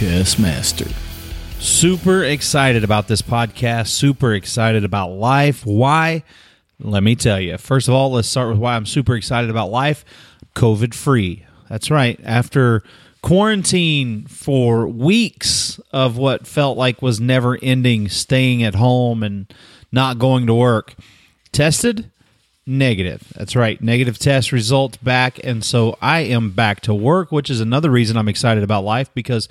Podcast master. Super excited about this podcast. Super excited about life. Why? Let me tell you. First of all, let's start with why I'm super excited about life. COVID free. That's right. After quarantine for weeks of what felt like was never ending, staying at home and not going to work, tested negative. That's right. Negative test result back. And so I am back to work, which is another reason I'm excited about life because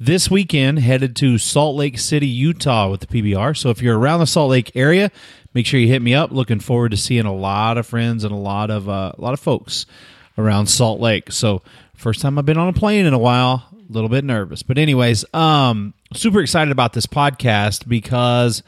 this weekend headed to Salt Lake City, Utah with the PBR. So if you're around the Salt Lake area, make sure you hit me up. Looking forward to seeing a lot of friends and a lot of uh, a lot of folks around Salt Lake. So first time I've been on a plane in a while, a little bit nervous. But anyways, um super excited about this podcast because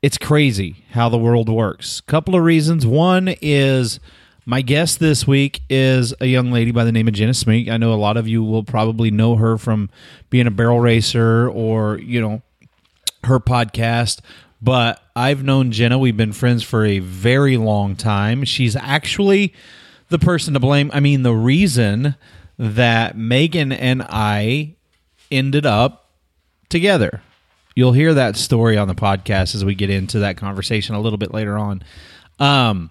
it's crazy how the world works. Couple of reasons. One is my guest this week is a young lady by the name of Jenna Smink. I know a lot of you will probably know her from being a barrel racer or, you know, her podcast. But I've known Jenna. We've been friends for a very long time. She's actually the person to blame. I mean, the reason that Megan and I ended up together. You'll hear that story on the podcast as we get into that conversation a little bit later on. Um,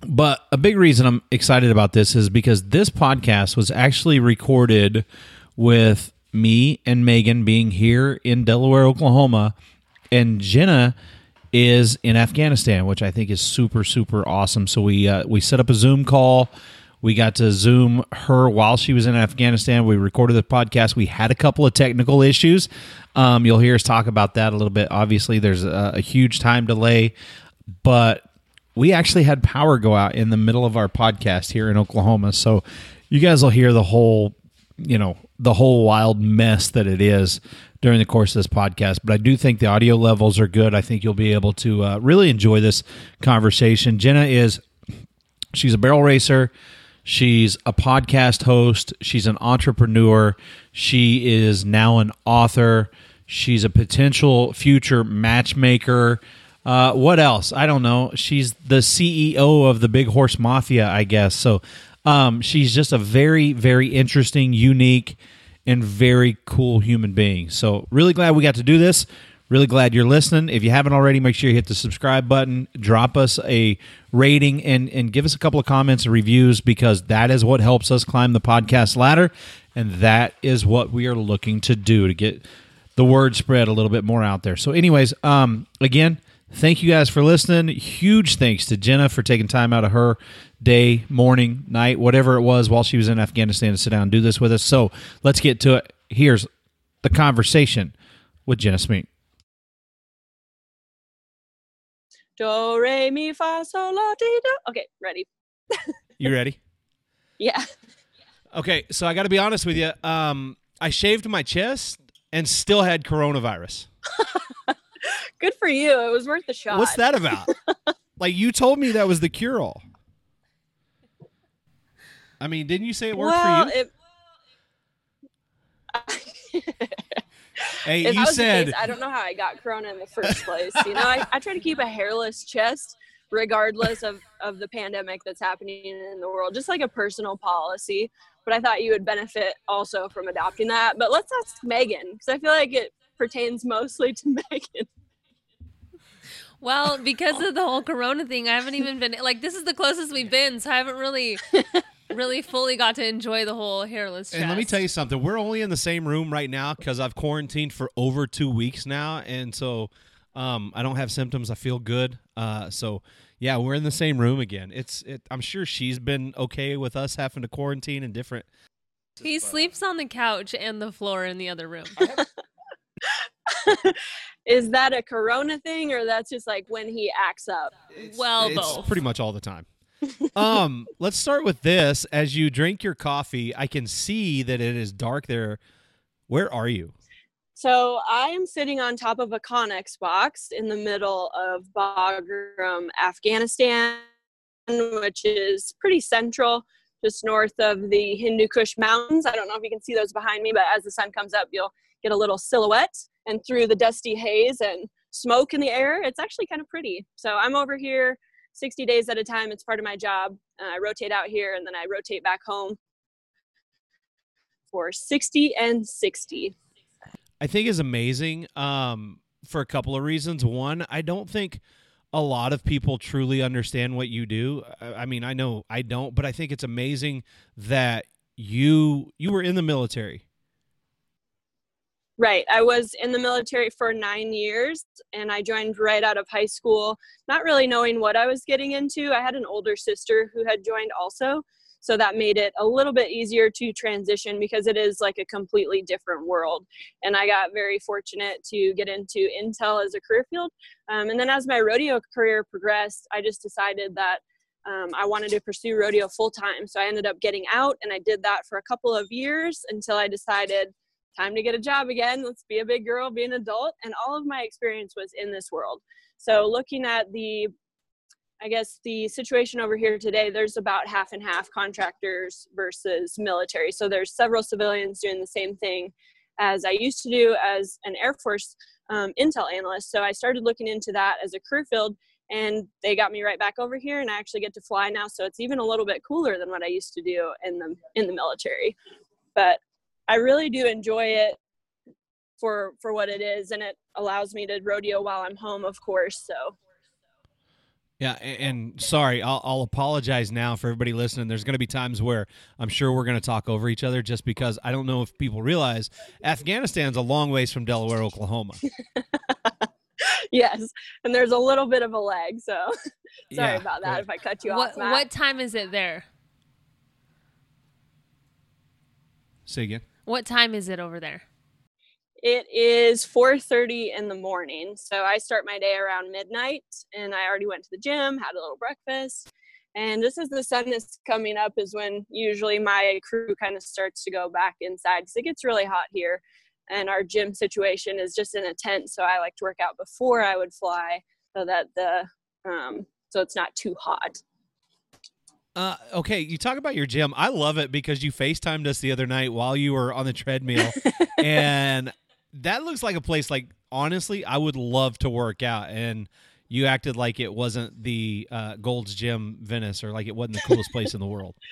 but a big reason I'm excited about this is because this podcast was actually recorded with me and Megan being here in Delaware, Oklahoma, and Jenna is in Afghanistan, which I think is super super awesome. So we uh, we set up a Zoom call. We got to Zoom her while she was in Afghanistan. We recorded the podcast. We had a couple of technical issues. Um, you'll hear us talk about that a little bit. Obviously, there's a, a huge time delay, but we actually had power go out in the middle of our podcast here in Oklahoma. So you guys will hear the whole, you know, the whole wild mess that it is during the course of this podcast. But I do think the audio levels are good. I think you'll be able to uh, really enjoy this conversation. Jenna is, she's a barrel racer. She's a podcast host. She's an entrepreneur. She is now an author. She's a potential future matchmaker. Uh, what else? I don't know. She's the CEO of the Big Horse Mafia, I guess. So um, she's just a very, very interesting, unique, and very cool human being. So really glad we got to do this. Really glad you're listening. If you haven't already, make sure you hit the subscribe button, drop us a rating, and, and give us a couple of comments and reviews because that is what helps us climb the podcast ladder. And that is what we are looking to do to get the word spread a little bit more out there. So, anyways, um, again, thank you guys for listening. Huge thanks to Jenna for taking time out of her day, morning, night, whatever it was while she was in Afghanistan to sit down and do this with us. So, let's get to it. Here's the conversation with Jenna Smink. Do re mi fa sol la ti do. Okay, ready. You ready? Yeah. Okay, so I got to be honest with you. Um, I shaved my chest and still had coronavirus. Good for you. It was worth the shot. What's that about? like you told me that was the cure all. I mean, didn't you say it worked well, for you? It, hey, if you that was the said case, I don't know how I got corona in the first place. You know, I, I try to keep a hairless chest regardless of, of the pandemic that's happening in the world, just like a personal policy. But I thought you would benefit also from adopting that. But let's ask Megan because I feel like it pertains mostly to Megan. Well, because of the whole corona thing, I haven't even been like this is the closest we've been, so I haven't really really fully got to enjoy the whole hairless chest. And let me tell you something. We're only in the same room right now because I've quarantined for over two weeks now, and so um, I don't have symptoms. I feel good. Uh, so yeah, we're in the same room again. It's. It, I'm sure she's been okay with us having to quarantine and different. He sleeps on the couch and the floor in the other room. Is that a corona thing or that's just like when he acts up? well, it's both. pretty much all the time. um, let's start with this. As you drink your coffee, I can see that it is dark there. Where are you? So I am sitting on top of a Conex box in the middle of Bagram, Afghanistan, which is pretty central, just north of the Hindu Kush Mountains. I don't know if you can see those behind me, but as the sun comes up, you'll get a little silhouette. And through the dusty haze and smoke in the air, it's actually kind of pretty. So I'm over here 60 days at a time. It's part of my job. Uh, I rotate out here and then I rotate back home for 60 and 60. I think is amazing um, for a couple of reasons. One, I don't think a lot of people truly understand what you do. I I mean, I know I don't, but I think it's amazing that you you were in the military. Right. I was in the military for nine years and I joined right out of high school, not really knowing what I was getting into. I had an older sister who had joined also. So that made it a little bit easier to transition because it is like a completely different world. And I got very fortunate to get into Intel as a career field. Um, and then as my rodeo career progressed, I just decided that um, I wanted to pursue rodeo full time. So I ended up getting out and I did that for a couple of years until I decided time to get a job again. Let's be a big girl, be an adult. And all of my experience was in this world. So looking at the I guess the situation over here today, there's about half and half contractors versus military. So there's several civilians doing the same thing as I used to do as an Air Force um, intel analyst. So I started looking into that as a career field, and they got me right back over here, and I actually get to fly now. So it's even a little bit cooler than what I used to do in the in the military. But I really do enjoy it for for what it is, and it allows me to rodeo while I'm home, of course. So Yeah, a- and sorry, I'll, I'll apologize now for everybody listening. There's going to be times where I'm sure we're going to talk over each other just because I don't know if people realize Afghanistan's a long ways from Delaware, Oklahoma. yes, and there's a little bit of a lag. So sorry Yeah, about that right. if I cut you What off. Matt. what time is it there? Say again. What time is it over there? It is 4:30 in the morning. So I start my day around midnight and I already went to the gym, had a little breakfast. And just as the sun is coming up is when usually my crew kind of starts to go back inside cuz it gets really hot here. And our gym situation is just in a tent, so I like to work out before I would fly so that the um so it's not too hot. Uh, okay, you talk about your gym. I love it because you FaceTimed us the other night while you were on the treadmill, and that looks like a place like honestly I would love to work out. And you acted like it wasn't the uh, Gold's Gym Venice or like it wasn't the coolest place in the world.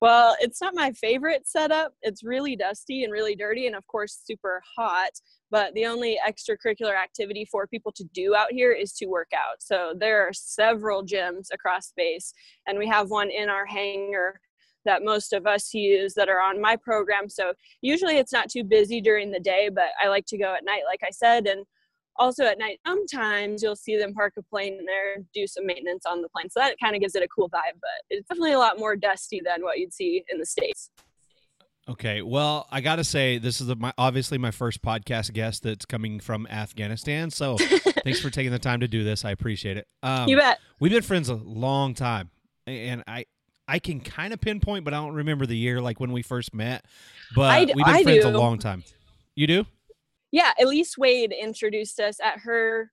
Well, it's not my favorite setup. It's really dusty and really dirty, and of course, super hot. But the only extracurricular activity for people to do out here is to work out. So there are several gyms across space, and we have one in our hangar that most of us use that are on my program. So usually it's not too busy during the day, but I like to go at night, like I said. And also at night, sometimes you'll see them park a plane there, do some maintenance on the plane. So that kind of gives it a cool vibe, but it's definitely a lot more dusty than what you'd see in the States. Okay, well, I got to say this is the, my, obviously my first podcast guest that's coming from Afghanistan. So thanks for taking the time to do this. I appreciate it. Um, you bet. We've been friends a long time, and I I can kind of pinpoint, but I don't remember the year like when we first met. But I we've been I friends a long time. You do? Yeah, Elise Wade introduced us at her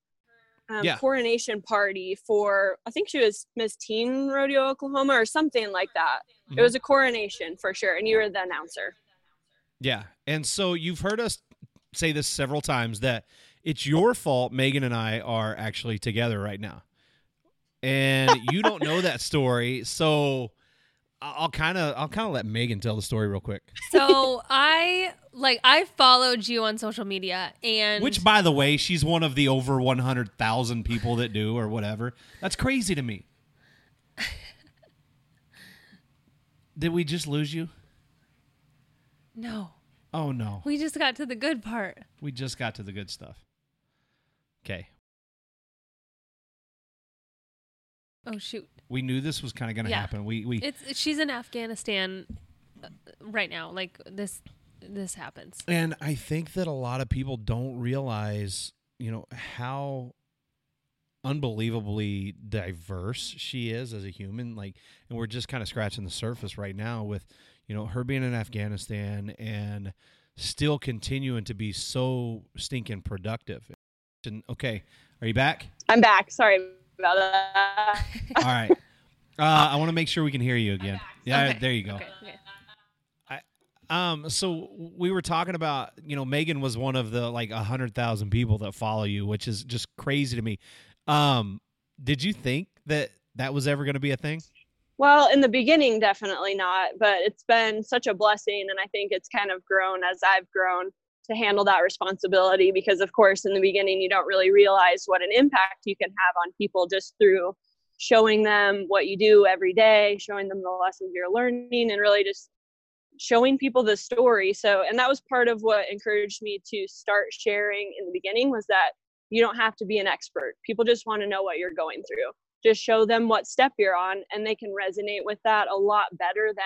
um, Yeah. coronation party for, I think she was Miss Teen Rodeo, Oklahoma, or something like that. Mhm. It was a coronation for sure, and you were the announcer. Yeah. And so you've heard us say this several times that it's your fault Megan and I are actually together right now. And you don't know that story, so I'll kind of I'll kind of let Megan tell the story real quick. So I like I followed you on social media and Which by the way, she's one of the over 100,000 people that do or whatever. That's crazy to me. Did we just lose you? no, Oh no. we just got to the good part. We just got to the good stuff. Okay. Oh shoot, We knew this was kind of going to Yeah. happen. We we it's she's in Afghanistan uh, right now. Like this, this happens. And I think that a lot of people don't realize, you know, how unbelievably diverse she is as a human. Like, and we're just kind of scratching the surface right now with, you know, her being in Afghanistan and still continuing to be so stinking productive. And okay, are you back? I'm back. Sorry about that. All right. Uh, I want to make sure we can hear you again. Yeah, Okay, there you go. Okay, okay. Um, so we were talking about, you know, Megan was one of the like a hundred thousand people that follow you, which is just crazy to me. Um, did you think that that was ever going to be a thing? Well, in the beginning, definitely not, but it's been such a blessing. And I think it's kind of grown as I've grown to handle that responsibility because, of course, in the beginning, you don't really realize what an impact you can have on people just through showing them what you do every day, showing them the lessons you're learning, and really just showing people the story. So, and that was part of what encouraged me to start sharing in the beginning was that you don't have to be an expert. People just want to know what you're going through just show them what step you're on and they can resonate with that a lot better than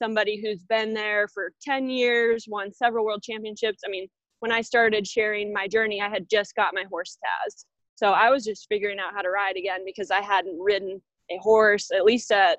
somebody who's been there for 10 years won several world championships. I mean when i started sharing my journey i had just got my horse taz. So i was just figuring out how to ride again because i hadn't ridden a horse at least at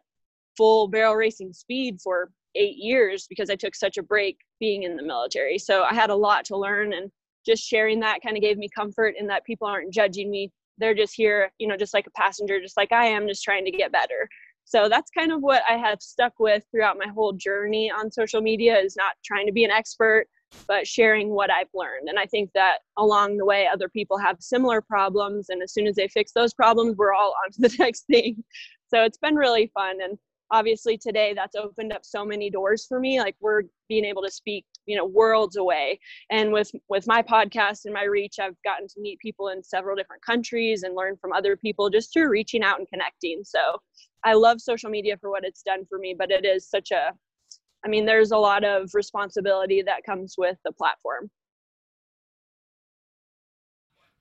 full barrel racing speed for eight years because i took such a break being in the military. So i had a lot to learn and just sharing that kind of gave me comfort in that people aren't judging me. They're just here you know just like a passenger just like i am just trying to get better so that's kind of what i have stuck with throughout my whole journey on social media is not trying to be an expert but sharing what i've learned. And i think that along the way other people have similar problems and as soon as they fix those problems we're all on to the next thing. So it's been really fun and obviously today that's opened up so many doors for me like we're being able to speak you know worlds away. And with with my podcast and my reach i've gotten to meet people in several different countries and learn from other people just through reaching out and connecting. So i love social media for what it's done for me but it is such a i mean there's a lot of responsibility that comes with the platform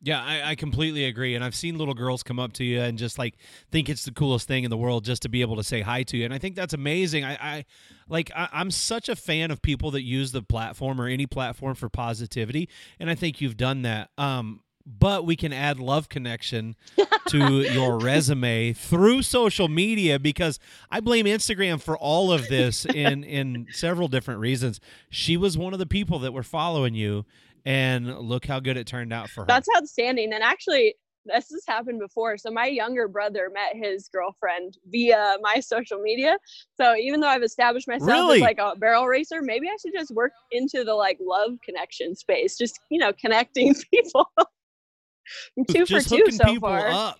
Yeah, I, I, completely agree. And I've seen little girls come up to you and just like think it's the coolest thing in the world just to be able to say hi to you. And I think that's amazing. I, I like I, I'm such a fan of people that use the platform or any platform for positivity. And I think you've done that. Um, but we can add love connection to your resume through social media because I blame Instagram for all of this in in several different reasons. She was one of the people that were following you and look how good it turned out for her. That's outstanding. And actually, this has happened before. So my younger brother met his girlfriend via my social media. So even though I've established myself really? as like a barrel racer, maybe I should just work into the like love connection space. Just you know, connecting people. two just for two so far. Up.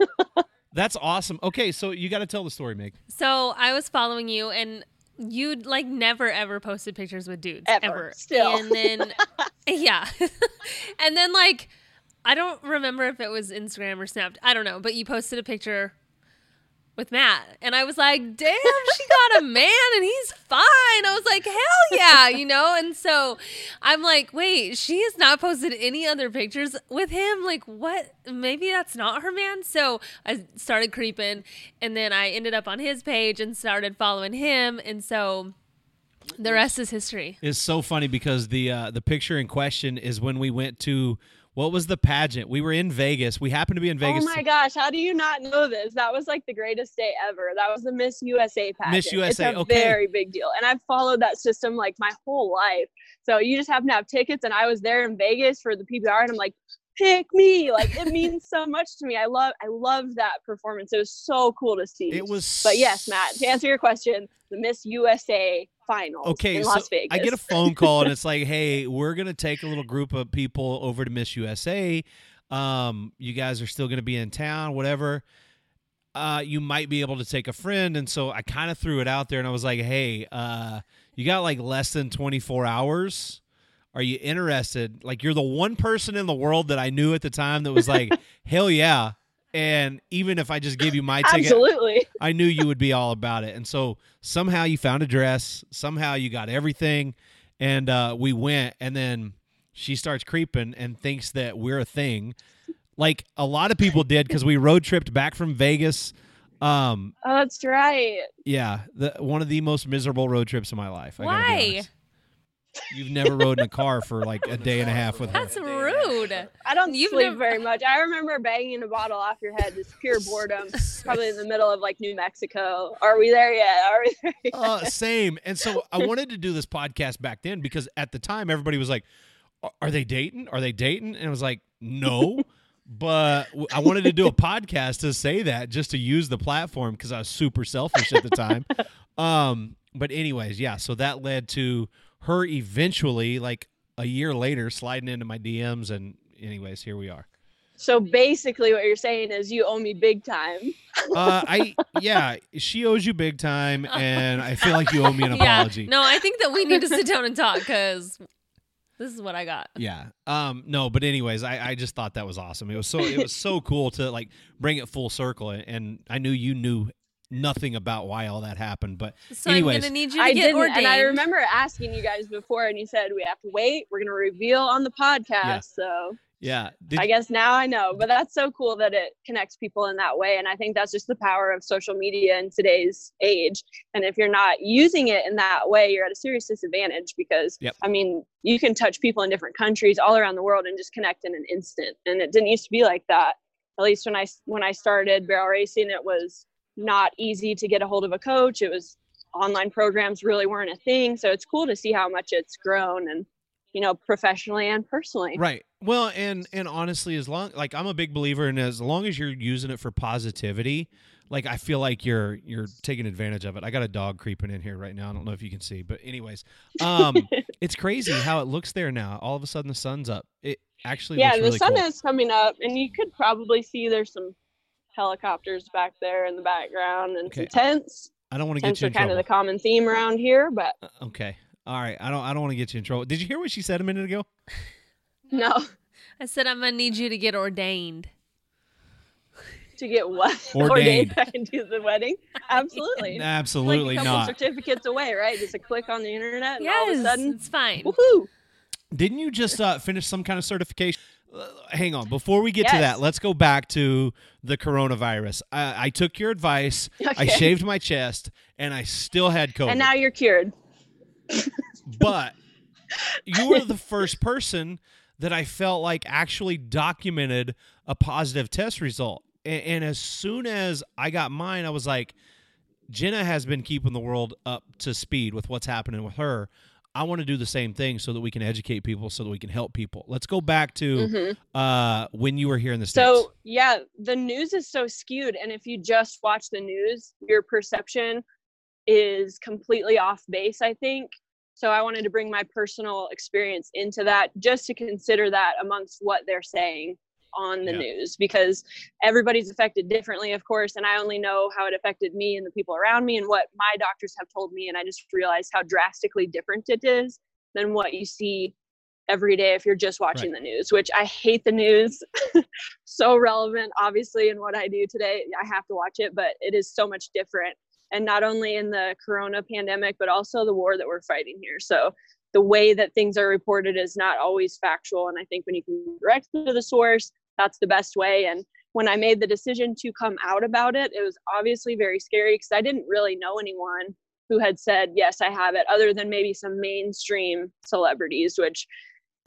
That's awesome. Okay, so you got to tell the story, Meg. So I was following you, and you'd like never ever posted pictures with dudes ever, ever. still and then yeah and then like i don't remember if it was instagram or snapped i don't know but you posted a picture with Matt. And I was like, damn, she got a man and he's fine. I was like, hell yeah, you know? And so I'm like, wait, she has not posted any other pictures with him. Like, what? Maybe that's not her man. So I started creeping and then I ended up on his page and started following him. And so the rest is history. It's so funny because the uh, the picture in question is when we went to what was the pageant? We were in Vegas. We happened to be in oh Vegas. Oh my gosh, how do you not know this? That was like the greatest day ever. That was the Miss USA pageant. Miss USA, it's a okay. very big deal. And I've followed that system like my whole life. So you just happen to have tickets and I was there in Vegas for the PBR and I'm like, pick me. Like it means so much to me. I love I love that performance. It was so cool to see. It was But yes, Matt, to answer your question, the Miss USA final Okay, in so Las Vegas. I get a phone call and it's like, "Hey, we're gonna take a little group of people over to Miss USA. Um, you guys are still gonna be in town, whatever. Uh, you might be able to take a friend." And so I kind of threw it out there, and I was like, "Hey, uh, you got like less than twenty four hours." Are you interested? Like, you're the one person in the world that I knew at the time that was like, hell yeah. And even if I just give you my ticket, Absolutely. I knew you would be all about it. And so somehow you found a dress, somehow you got everything, and uh, we went. And then she starts creeping and thinks that we're a thing, like a lot of people did because we road tripped back from Vegas. Um, Oh, that's right. yeah, the, one of the most miserable road trips of my life. Why? Honest. You've never rode in a car for like a day and a half with her. That's rude. I don't You've sleep never- very much. I remember banging a bottle off your head, just pure boredom. Probably in the middle of like New Mexico. Are we there yet? Are we there yet? uh, same. And so I wanted to do this podcast back then because at the time everybody was like, "Are- "Are they dating? Are they dating?" And I was like, "No." But I wanted to do a podcast to say that just to use the platform because I was super selfish at the time. Um, but anyways, yeah. So that led to her eventually, like a year later, sliding into my DMs, and anyways, here we are. So basically, what you're saying is you owe me big time. Uh, I yeah, she owes you big time, and I feel like you owe me an Yeah. apology. No, I think that we need to sit down and talk because this is what I got. Yeah. Um. No, but anyways, I, I just thought that was awesome. It was so it was so cool to like bring it full circle, and, and I knew you knew nothing about why all that happened, but So anyways, I'm gonna need you to I get didn't, ordained. and I remember asking you guys before, and you said we have to wait. We're gonna reveal on the podcast. Yeah. So yeah. Did, I guess now I know. But that's so cool that it connects people in that way, and I think that's just the power of social media in today's age. And if you're not using it in that way, you're at a serious disadvantage because Yep. I mean, you can touch people in different countries all around the world and just connect in an instant. And it didn't used to be like that. At least when I when I started barrel racing, it was not easy to get a hold of a coach. It was online programs really weren't a thing. So it's cool to see how much it's grown and you know professionally and personally. Right. Well, and and honestly, as long like I'm a big believer in as long as you're using it for positivity, like I feel like you're you're taking advantage of it. I got a dog creeping in here right now. I don't know if you can see, but anyways, um, it's crazy how it looks there now. All of a sudden, the sun's up. It actually yeah, the really sun cool. is coming up, and you could probably see there's some helicopters back there in the background and Okay. some tents. I don't want to get Tents you are in kind trouble. of the common theme around here, but Uh, okay. All right. I don't. I don't want to get you in trouble. Did you hear what she said a minute ago? no, I said I'm gonna need you to get ordained. to get what Ordained. I can do the wedding. Absolutely. Absolutely like a couple not. certificates away, right? Just a click on the internet, and all of a sudden, it's fine. woohoo! Didn't you just uh, finish some kind of certification? Hang on. Before we get to that, let's go back to the coronavirus. I, I took your advice. I shaved my chest, and I still had COVID. And now you're cured. but you were the first person that I felt like actually documented a positive test result. And, and as soon as I got mine, I was like, Jenna has been keeping the world up to speed with what's happening with her. I want to do the same thing so that we can educate people, so that we can help people. Let's go back to Mhm. uh, when you were here in the states. So yeah, the news is so skewed, and if you just watch the news, your perception is completely off base. I think so. I wanted to bring my personal experience into that, just to consider that amongst what they're saying on the Yeah. news, because everybody's affected differently, of course, and I only know how it affected me and the people around me, and what my doctors have told me, and I just realized how drastically different it is than what you see every day if you're just watching the news, which I hate the news. so relevant, obviously, in what I do today. I have to watch it, but it is so much different. And not only in the corona pandemic, but also the war that we're fighting here. So the way that things are reported is not always factual. And I think when you can direct to the source, that's the best way. And when I made the decision to come out about it, it was obviously very scary because I didn't really know anyone who had said, Yes, I have it, other than maybe some mainstream celebrities, which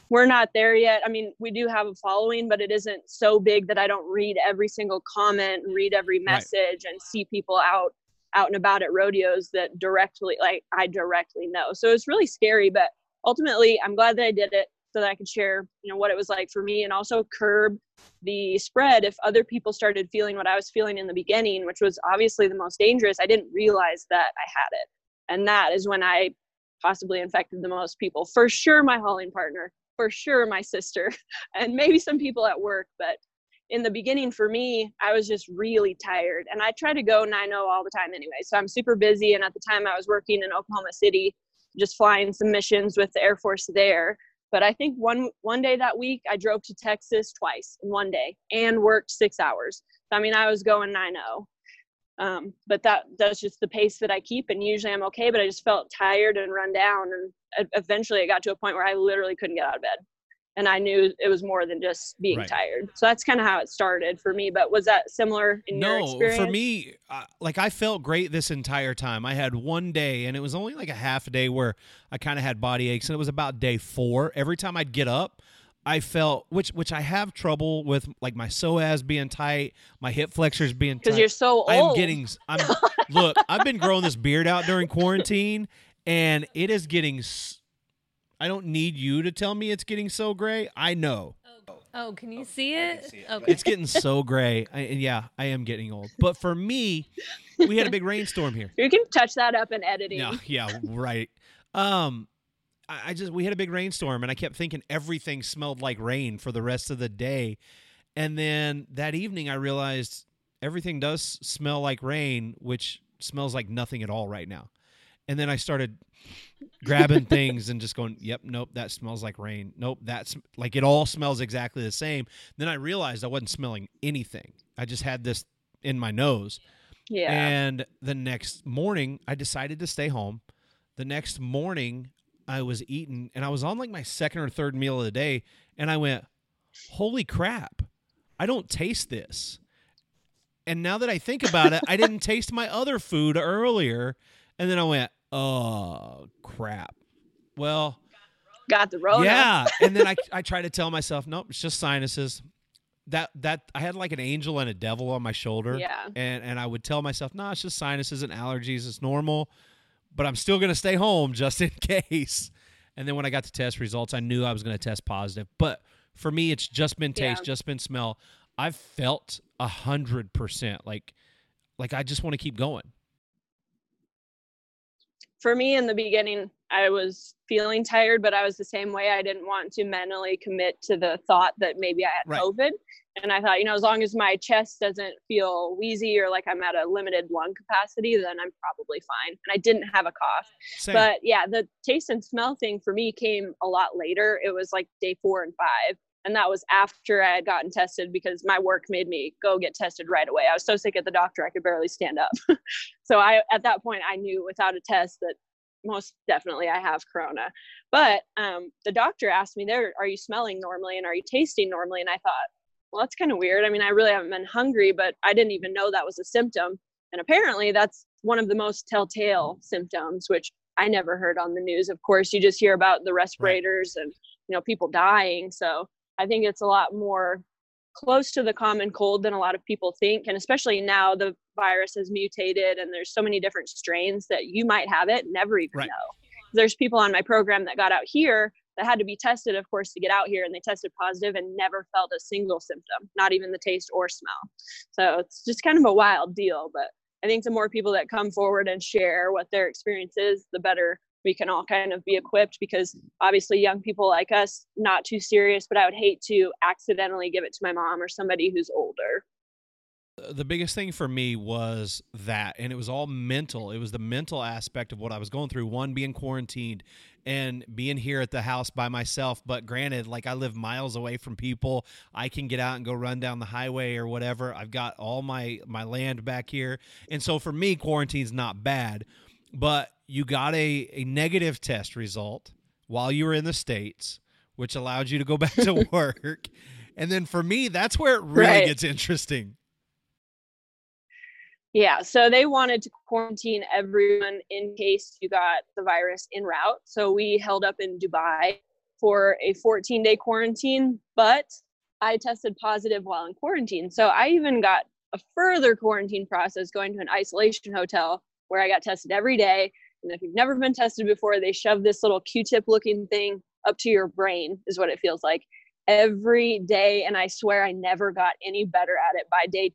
we're not there yet. I mean, we do have a following, but it isn't so big that I don't read every single comment and read every Right. message and see people out out and about at rodeos that directly like I directly know. So it's really scary, but ultimately I'm glad that I did it so that I could share, you know, what it was like for me and also curb the spread if other people started feeling what I was feeling in the beginning, which was obviously the most dangerous. I didn't realize that I had it. And that is when I possibly infected the most people. For sure my hauling partner, for sure my sister, and maybe some people at work, but in the beginning for me, I was just really tired. And I try to go 9 all the time anyway. So I'm super busy. And at the time I was working in Oklahoma City, just flying some missions with the Air Force there. But I think one one day that week I drove to Texas twice in one day and worked six hours. I mean I was going 9 um, but that that's just the pace that I keep, and usually I'm okay. But I just felt tired and run down, and eventually it got to a point where I literally couldn't get out of bed, and I knew it was more than just being Right. tired. So that's kind of how it started for me. But was that similar in your experience? no, for me, uh, like I felt great this entire time. I had one day, and it was only like a half a day where I kind of had body aches, and it was about day four. Every time I'd get up, I felt which which I have trouble with, like my psoas being tight, my hip flexors being tight. because you're so old. I'm getting. I'm look. I've been growing this beard out during quarantine, and it is getting. s- I don't need you to tell me it's getting so gray. I know Oh, can you see it? Okay. it's getting so gray. I, yeah, I am getting old. But for me, we had a big rainstorm here. you can touch that up in editing. Yeah, yeah, right. Um, I, I just we had a big rainstorm, and I kept thinking everything smelled like rain for the rest of the day. And then that evening, I realized everything does smell like rain, which smells like nothing at all right now. And then I started grabbing things and just going, "Yep, nope, that smells like rain. Nope, that's like it all smells exactly the same." Then I realized I wasn't smelling anything. I just had this in my nose. Yeah. And the next morning, I decided to stay home. The next morning, I was eating, and I was on like my second or third meal of the day, and I went, "Holy crap! I don't taste this." And now that I think about it, I didn't taste my other food earlier, and then I went, "Oh crap!" Well, Got the Rona. yeah, and then I I try to tell myself, nope, it's just sinuses. That that I had like an angel and a devil on my shoulder. Yeah. And and I would tell myself, no, it's just sinuses and allergies. It's normal, but I'm still gonna stay home just in case. And then when I got the test results, I knew I was gonna test positive. But for me, it's just been taste, Yeah. just been smell. I've felt a hundred percent like like I just want to keep going. For me in the beginning i was feeling tired but i was the same way. I didn't want to mentally commit to the thought that maybe i had Right. covid. And i thought you know as long as my chest doesn't feel wheezy or like i'm at a limited lung capacity then i'm probably fine. And i didn't have a cough. Same. but yeah the taste and smell thing for me came a lot later. It was like day four and five and that was after i had gotten tested because my work made me go get tested right away. I was so sick at the doctor i could barely stand up. So i at that point i knew without a test that most definitely i have corona. But um, the doctor asked me there are you smelling normally and are you tasting normally? And i thought well that's kind of weird. I mean i really haven't been hungry but i didn't even know that was a symptom. And apparently that's one of the most telltale symptoms which i never heard on the news. Of course you just hear about the respirators and you know people dying. So i think it's a lot more close to the common cold than a lot of people think and especially now the virus has mutated and there's so many different strains that you might have it never even Right. know there's people on my program that got out here that had to be tested of course to get out here and they tested positive and never felt a single symptom not even the taste or smell so it's just kind of a wild deal but i think the more people that come forward and share what their experience is the better we can all kind of be equipped because obviously young people like us not too serious but i would hate to accidentally give it to my mom or somebody who's older. The biggest thing for me was that and it was all mental. It was the mental aspect of what i was going through. One being quarantined and being here at the house by myself. But granted like i live miles away from people. I can get out and go run down the highway or whatever. I've got all my my land back here. And so for me quarantine's not bad. But you got a, a negative test result while you were in the states which allowed you to go back to work and then for me that's where it really Right. gets interesting Yeah, so they wanted to quarantine everyone in case you got the virus en route. So we held up in Dubai for a 14 day quarantine, but I tested positive while in quarantine. So I even got a further quarantine process going to an isolation hotel where I got tested every day. And if you've never been tested before, they shove this little Q tip looking thing up to your brain, is what it feels like every day. And I swear I never got any better at it. By day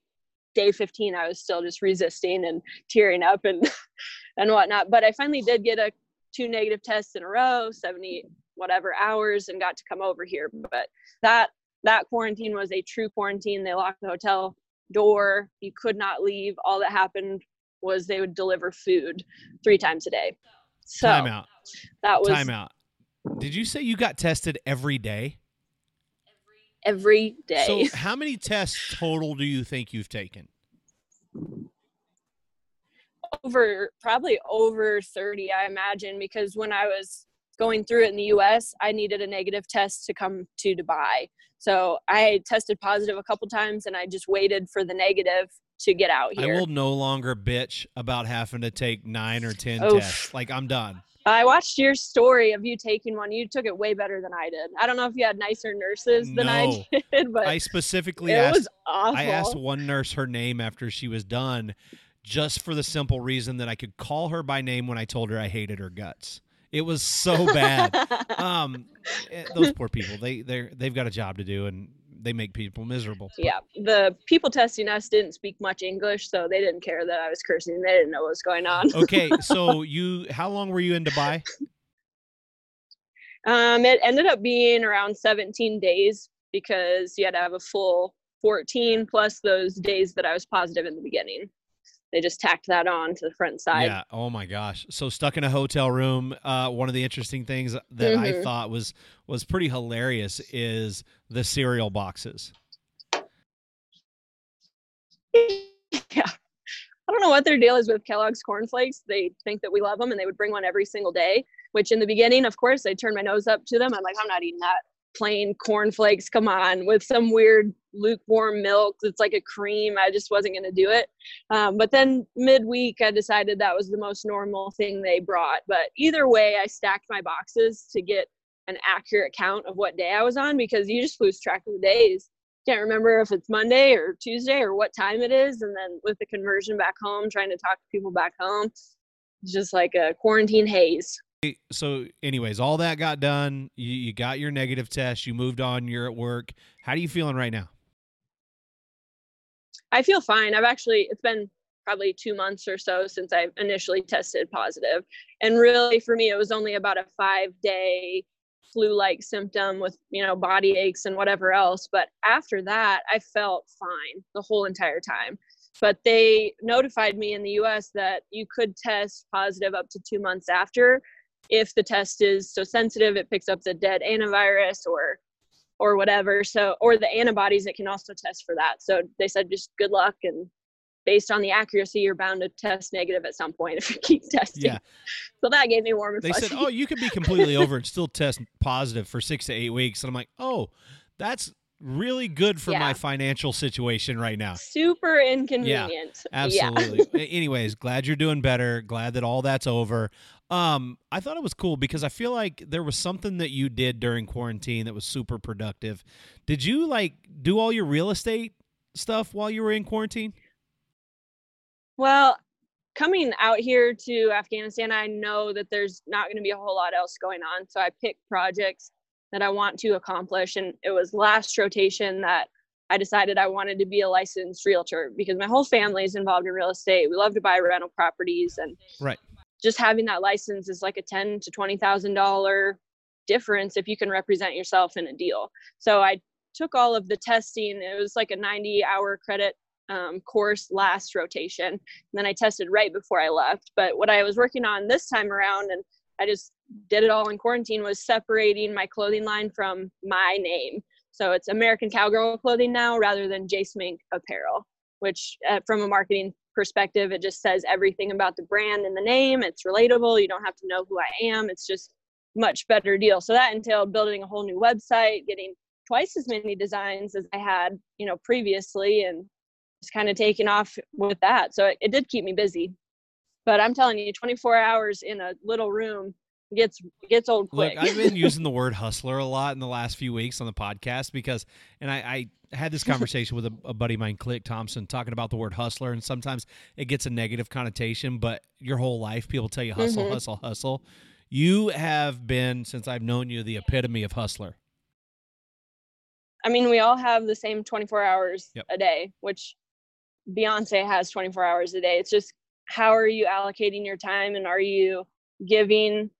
day 15 i was still just resisting and tearing up and and whatnot. But i finally did get a two negative tests in a row 70 whatever hours and got to come over here. But that that quarantine was a true quarantine. They locked the hotel door. You could not leave. All that happened was they would deliver food three times a day so time out that was Time out. Did you say you got tested every day? every day So, how many tests total do you think you've taken? over probably over 30 i imagine because when i was going through it in the us i needed a negative test to come to dubai so i tested positive a couple times and i just waited for the negative to get out I will no longer bitch about having to take nine or 10 Oof. tests. Like, I'm done. I watched your story of you taking one you took it way better than i did i don't know if you had nicer nurses than i did but I specifically it asked was awful I asked one nurse her name after she was done just for the simple reason that I could call her by name when I told her I hated her guts. It was so bad. um eh, those poor people. They they they've got a job to do and they make people miserable. yeah the people testing us didn't speak much english so they didn't care that i was cursing they didn't know what was going on Okay, so you how long were you in Dubai? Um, it ended up being around 17 days because you had to have a full 14 plus those days that I was positive in the beginning. They just tacked that on to the front side. Yeah. Oh my gosh. So stuck in a hotel room. Uh, one of the interesting things that I Mhm. thought was was pretty hilarious is the cereal boxes. yeah. I don't know what their deal is with Kellogg's cornflakes. They think that we love them and they would bring one every single day, which in the beginning, of course, I turned my nose up to them. I'm like, I'm not eating that plain cornflakes. Come on, with some weird lukewarm milk. It's like a cream. I just wasn't going to do it. Um, but then midweek, I decided that was the most normal thing they brought. But either way, I stacked my boxes to get an accurate count of what day I was on because you just lose track of the days can't remember if it's Monday or Tuesday or what time it is. And then with the conversion back home, trying to talk to people back home, it's just like a quarantine haze. So, anyways, all that got done. You, you got your negative test. You moved on. You're at work. How are you feeling right now? I feel fine. I've actually, it's been probably two months or so since I initially tested positive. And really, for me, it was only about a five day flu-like symptom with you know body aches and whatever else but after that i felt fine the whole entire time but they notified me in the us that you could test positive up to two months after if the test is so sensitive it picks up the dead antivirus or or whatever so or the antibodies it can also test for that so they said just good luck and based on the accuracy you're bound to test negative at some point if you keep testing Yeah. so that gave me warm and They fuzzy. said, "Oh, you could be completely over and still test positive for six to eight weeks." And I'm like, "Oh, that's really good for my financial situation right now." super inconvenient. Yeah. Absolutely. A- Anyways, glad you're doing better. Glad that all that's over. Um, I thought it was cool because I feel like there was something that you did during quarantine that was super productive. Did you like do all your real estate stuff while you were in quarantine? Well, coming out here to Afghanistan, I know that there's not going to be a whole lot else going on. So I picked projects that I want to accomplish. And it was last rotation that I decided I wanted to be a licensed realtor because my whole family is involved in real estate. We love to buy rental properties and Right. Just having that license is like a ten to twenty thousand dollar difference if you can represent yourself in a deal. So I took all of the testing. It was like a 90 hour credit um, course last rotation. And then I tested right before I left. But what I was working on this time around, and I just did it all in quarantine, was separating my clothing line from my name. So it's American Cowgirl clothing now rather than J Smink apparel, which uh, from a marketing perspective, it just says everything about the brand and the name. It's relatable. You don't have to know who I am. It's just much better deal. So that entailed building a whole new website, getting twice as many designs as I had, you know, previously, and just kind of taking off with that. So it, it did keep me busy. But I'm telling you, 24 hours in a little room gets gets old Look, quick. I've been using the word hustler a lot in the last few weeks on the podcast because, and I, I had this conversation with a, a buddy of mine, Click Thompson, talking about the word hustler, and sometimes it gets a negative connotation, but your whole life people tell you hustle, Mhm. hustle, hustle. You have been, since I've known you, the epitome of hustler. I mean, we all have the same 24 hours Yep. a day, which Beyonce has 24 hours a day. It's just how are you allocating your time and are you giving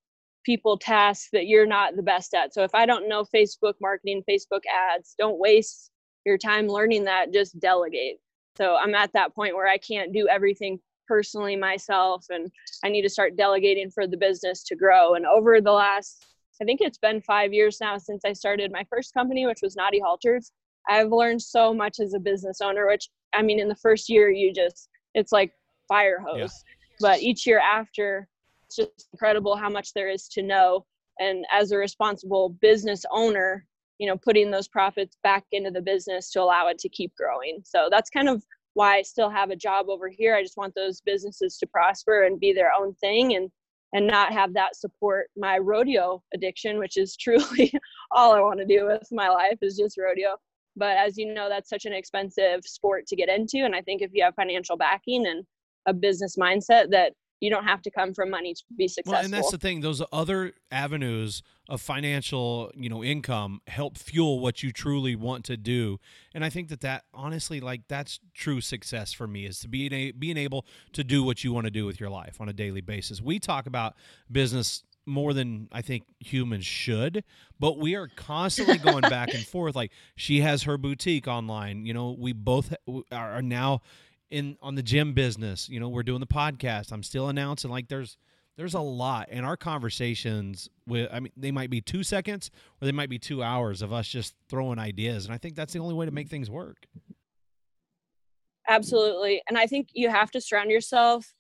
people tasks that you're not the best at? So if I don't know Facebook marketing, Facebook ads, don't waste your time learning that, just delegate. So I'm at that point where I can't do everything personally myself and I need to start delegating for the business to grow. And over the last I think it's been five years now since I started my first company, which was Knotty Halters. I've learned so much as a business owner, which I mean, in the first year, you just, it's like fire hose. Yeah. But each year after, it's just incredible how much there is to know. And as a responsible business owner, you know, putting those profits back into the business to allow it to keep growing. So that's kind of why I still have a job over here. I just want those businesses to prosper and be their own thing and and not have that support my rodeo addiction, which is truly all I want to do with my life is just rodeo. But as you know, that's such an expensive sport to get into. And I think if you have financial backing and a business mindset, that you don't have to come from money to be successful. Well, and that's the thing; those other avenues of financial, you know, income help fuel what you truly want to do. And I think that that honestly, like, that's true success for me is to be a, being able to do what you want to do with your life on a daily basis. We talk about business more than I think humans should, but we are constantly going back and forth. Like she has her boutique online. You know, we both are now in on the gym business. You know, we're doing the podcast. I'm still announcing. Like there's there's a lot in our conversations with i mean they might be two seconds or they might be two hours of us just throwing ideas and i think that's the only way to make things work absolutely and i think you have to surround yourself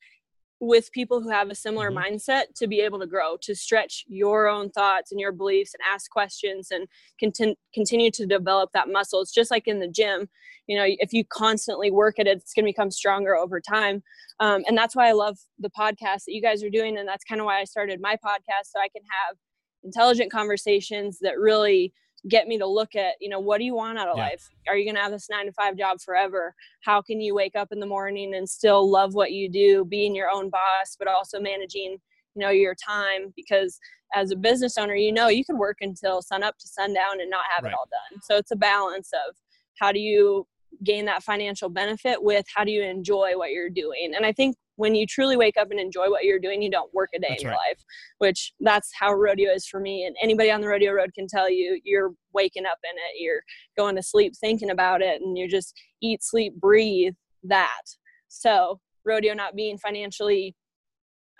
with people who have a similar mm-hmm. mindset to be able to grow, to stretch your own thoughts and your beliefs and ask questions and contin- continue to develop that muscle. It's just like in the gym. You know, if you constantly work at it, it's going to become stronger over time. Um, and that's why I love the podcast that you guys are doing. And that's kind of why I started my podcast so I can have intelligent conversations that really get me to look at you know what do you want out of yeah. life? Are you going to have this nine to five job forever? How can you wake up in the morning and still love what you do being your own boss but also managing you know your time? Because as a business owner you know you could work until sun up to sundown and not have right. it all done. So it's a balance of how do you gain that financial benefit with how do you enjoy what you're doing? And i think when you truly wake up and enjoy what you're doing, you don't work a day that's in your life, which that's how rodeo is for me. And anybody on the rodeo road can tell you, you're waking up in it, you're going to sleep thinking about it, and you just eat, sleep, breathe that. So rodeo not being financially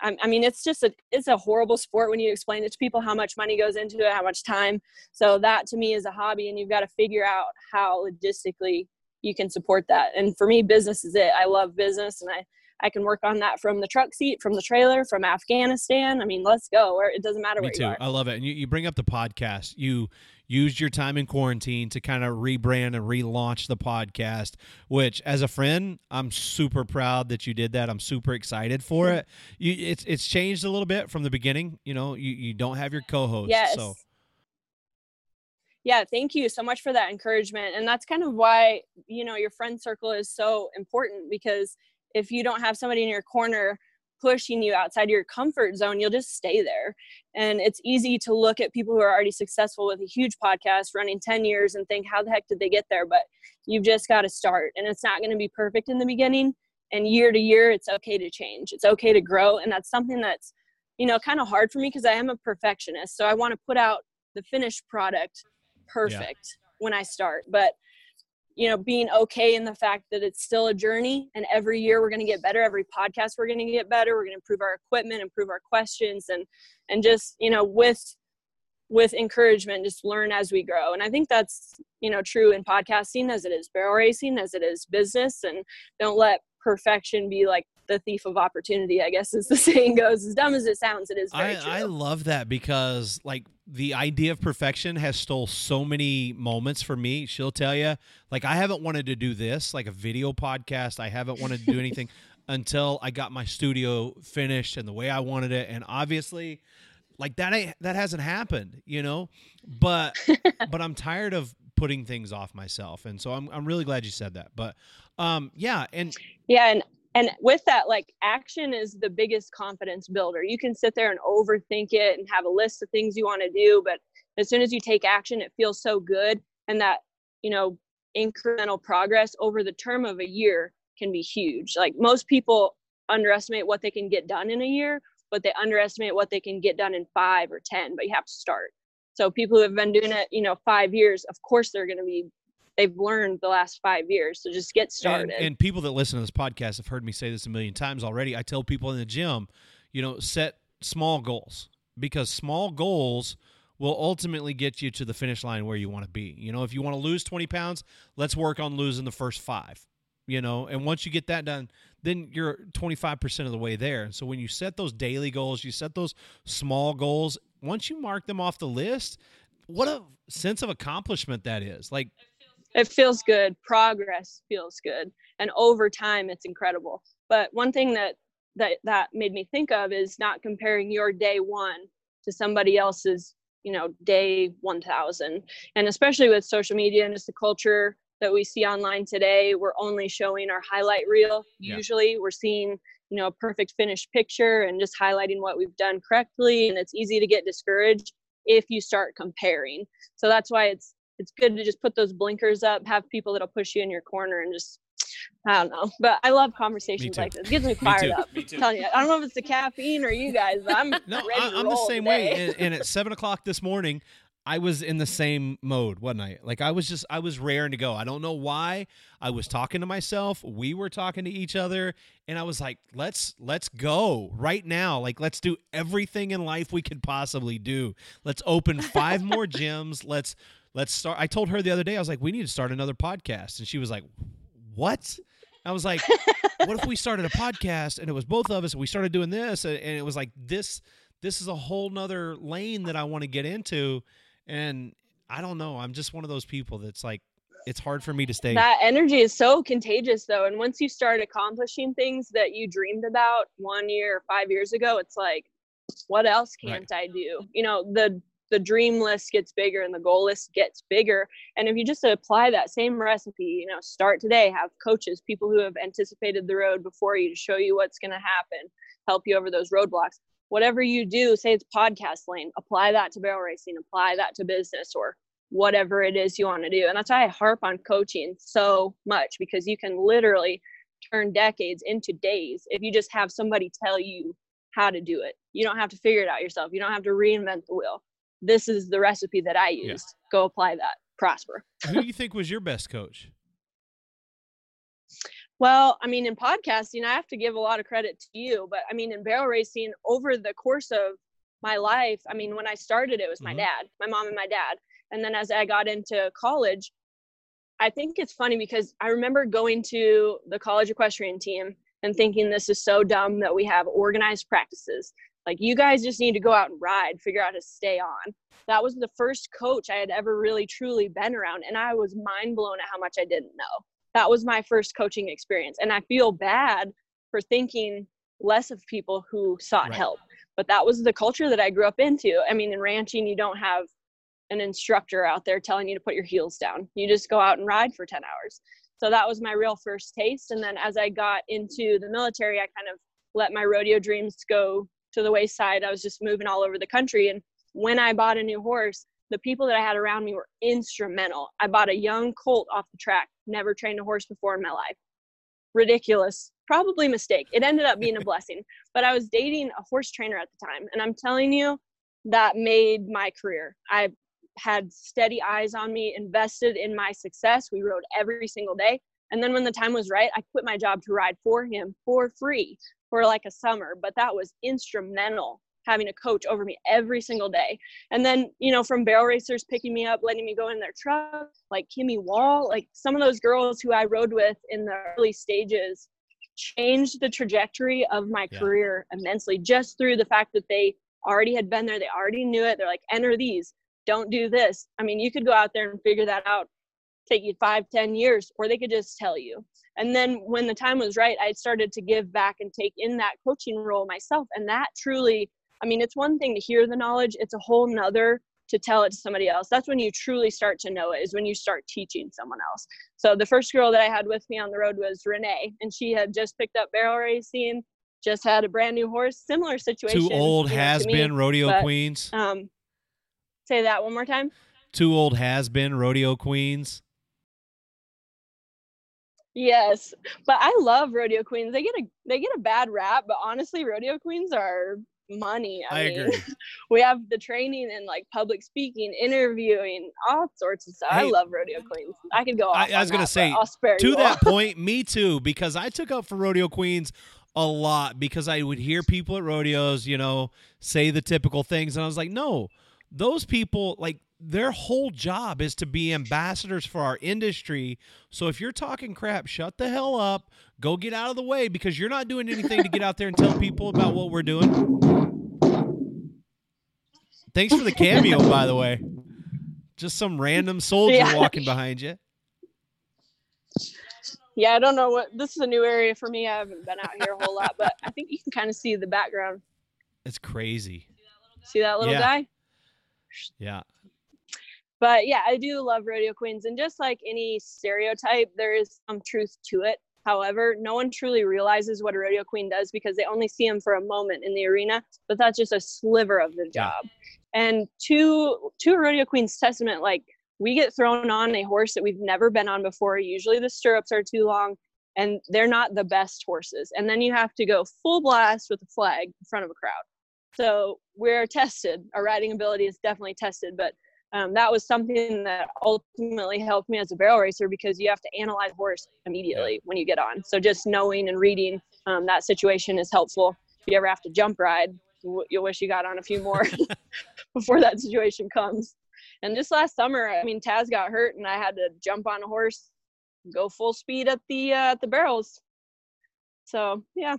I mean, it's just a it's a horrible sport when you explain it to people how much money goes into it, how much time. So that to me is a hobby, and you've got to figure out how logistically you can support that. And for me, business is it. I love business, and I I can work on that from the truck seat, from the trailer, from Afghanistan. I mean, let's go. It doesn't matter Me where too. you are. I love it. And you, you bring up the podcast. You used your time in quarantine to kind of rebrand and relaunch the podcast, which as a friend, I'm super proud that you did that. I'm super excited for it. You, it's it's changed a little bit from the beginning. You know, you, you don't have your co-host. Yes. So yeah thank you so much for that encouragement and that's kind of why you know your friend circle is so important because if you don't have somebody in your corner pushing you outside your comfort zone, you'll just stay there. And it's easy to look at people who are already successful with a huge podcast running 10 years and think, how the heck did they get there? But you've just got to start. And it's not going to be perfect in the beginning. And year to year, it's okay to change, it's okay to grow. And that's something that's, you know, kind of hard for me because I am a perfectionist. So I want to put out the finished product perfect yeah. when I start. But you know being okay in the fact that it's still a journey and every year we're going to get better every podcast we're going to get better we're going to improve our equipment improve our questions and and just you know with with encouragement just learn as we grow. And i think that's you know true in podcasting as it is barrel racing as it is business and don't let perfection be like the thief of opportunity i guess as the saying goes. As dumb as it sounds it is I, true. I love that because like the idea of perfection has stole so many moments for me. She'll tell you like i haven't wanted to do this like a video podcast. I haven't wanted to do anything until i got my studio finished and the way i wanted it. And obviously like that ain't that hasn't happened you know? But but i'm tired of putting things off myself. And so i'm, I'm really glad you said that. But um yeah and yeah and and with that like action is the biggest confidence builder. You can sit there and overthink it and have a list of things you want to do but as soon as you take action it feels so good. And that you know incremental progress over the term of a year can be huge. Like most people underestimate what they can get done in a year but they underestimate what they can get done in five or ten but you have to start. So people who have been doing it you know five years of course they're going to be they've learned the last five years. So just get started. And, and, people that listen to this podcast have heard me say this a million times already. I tell people in the gym, you know, set small goals because small goals will ultimately get you to the finish line where you want to be. You know, if you want to lose 20 pounds, let's work on losing the first five. You know, and once you get that done, then you're 25% of the way there. And So when you set those daily goals, you set those small goals, once you mark them off the list, what a sense of accomplishment that is. Like it feels good. Progress feels good. And over time it's incredible. But one thing that that that made me think of is not comparing your day one to somebody else's you know day 1000 and especially with social media and just the culture that we see online today we're only showing our highlight reel. Yeah. usually we're seeing you know a perfect finished picture and just highlighting what we've done correctly and it's easy to get discouraged if you start comparing. So that's why it's it's good to just put those blinkers up, have people that'll push you in your corner and just I don't know, but I love conversations like this. It gets me Me fired too. up. Me too. Telling you, I don't know if it's the caffeine or you guys, but I'm No, ready I, I'm the same today. way. And, and at seven o'clock this morning, I was in the same mode, wasn't I? Like I was just, I was raring to go. I don't know why. I was talking to myself. We were talking to each other, and I was like, "Let's, let's go right now. Like, let's do everything in life we could possibly do. Let's open five more gyms. Let's, let's start." I told her the other day, I was like, "We need to start another podcast," and she was like, "What?" I was like, what if we started a podcast and it was both of us and we started doing this and and it was like this this is a whole nother lane that I want to get into and I don't know. I'm just one of those people that's like it's hard for me to stay that energy is so contagious though and once you start accomplishing things that you dreamed about one year or five years ago it's like what else can't i do you know the the dream list gets bigger and the goal list gets bigger and if you just apply that same recipe you know start today have coaches people who have anticipated the road before you to show you what's going to happen help you over those roadblocks whatever you do say it's podcast lane apply that to barrel racing apply that to business or whatever it is you want to do. And that's why I harp on coaching so much because you can literally turn decades into days if you just have somebody tell you how to do it. You don't have to figure it out yourself. You don't have to reinvent the wheel. This is the recipe that I Yeah. used. Go apply that. Prosper. Who do you think was your best coach? Well, I mean, in podcasting, I have to give a lot of credit to you, but I mean, in barrel racing, over the course of my life, I mean, when I started, it was my Mhm. dad, my mom, and my dad. And then as I got into college, I think it's funny because I remember going to the college equestrian team and thinking this is so dumb that we have organized practices. Like, you guys just need to go out and ride, figure out how to stay on. That was the first coach I had ever really truly been around. And I was mind blown at how much I didn't know that was my first coaching experience and i feel bad for thinking less of people who sought Right. help but that was the culture that i grew up into i mean in ranching you don't have an instructor out there telling you to put your heels down you just go out and ride for 10 hours so that was my real first taste and then as i got into the military i kind of let my rodeo dreams go to the wayside i was just moving all over the country and when i bought a new horse the people that I had around me were instrumental. I bought a young colt off the track, never trained a horse before in my life. Ridiculous, probably mistake. It ended up being a blessing. But I was dating a horse trainer at the time, and I'm telling you, that made my career. I had steady eyes on me, invested in my success. We rode every single day. And then when the time was right, I quit my job to ride for him for free for like a summer. But that was instrumental having a coach over me every single day. And then, you know, from barrel racers picking me up, letting me go in their truck, like Kimmy Wall, like some of those girls who I rode with in the early stages changed the trajectory of my Yeah. career immensely just through the fact that they already had been there. They already knew it. They're like, enter these, don't do this. I mean, you could go out there and figure that out, take you five, ten years, or they could just tell you. And then when the time was right, I started to give back and take in that coaching role myself. And that truly I mean, it's one thing to hear the knowledge, it's a whole nother to tell it to somebody else. That's when you truly start to know it, is when you start teaching someone else. So the first girl that I had with me on the road was Renee, and she had just picked up barrel racing, just had a brand new horse, similar situation. Two old you know, has me. been rodeo but- queens. Um, say that one more time. Two old has been rodeo queens. Yes, but I love rodeo queens. They get a they get a bad rap, but honestly, rodeo queens are money. I, I mean, agree. we have the training and like public speaking, interviewing, all sorts of stuff. I love rodeo queens. I could go. I- I was gonna that, say, to that point, me too, because I took up for rodeo queens a lot because I would hear people at rodeos, you know, say the typical things, and I was like, no, those people like their whole job is to be ambassadors for our industry. So if you're talking crap, shut the hell up. Go get out of the way because you're not doing anything to get out there and tell people about what we're doing. Thanks for the cameo, by the way. Just some random soldier Yeah. walking behind you. Yeah, I don't know what this is a new area for me. I haven't been out here a whole lot, but I think you can kind of see the background. It's crazy. See that little Yeah. guy? Yeah. But yeah i do love rodeo queens and just like any stereotype there is some truth to it however no one truly realizes what a rodeo queen does because they only see them for a moment in the arena but that's just a sliver of the job and to to a rodeo queen's testament like we get thrown on a horse that we've never been on before usually the stirrups are too long and they're not the best horses. And then you have to go full blast with a flag in front of a crowd. So we're tested. Our riding ability is definitely tested, but um, that was something that ultimately helped me as a barrel racer because you have to analyze horse immediately when you get on. So just knowing and reading um, that situation is helpful. If you ever have to jump ride, you'll wish you got on a few more before that situation comes. And just last summer, I mean, Taz got hurt, and I had to jump on a horse, go full speed at the uh, at the barrels. So yeah,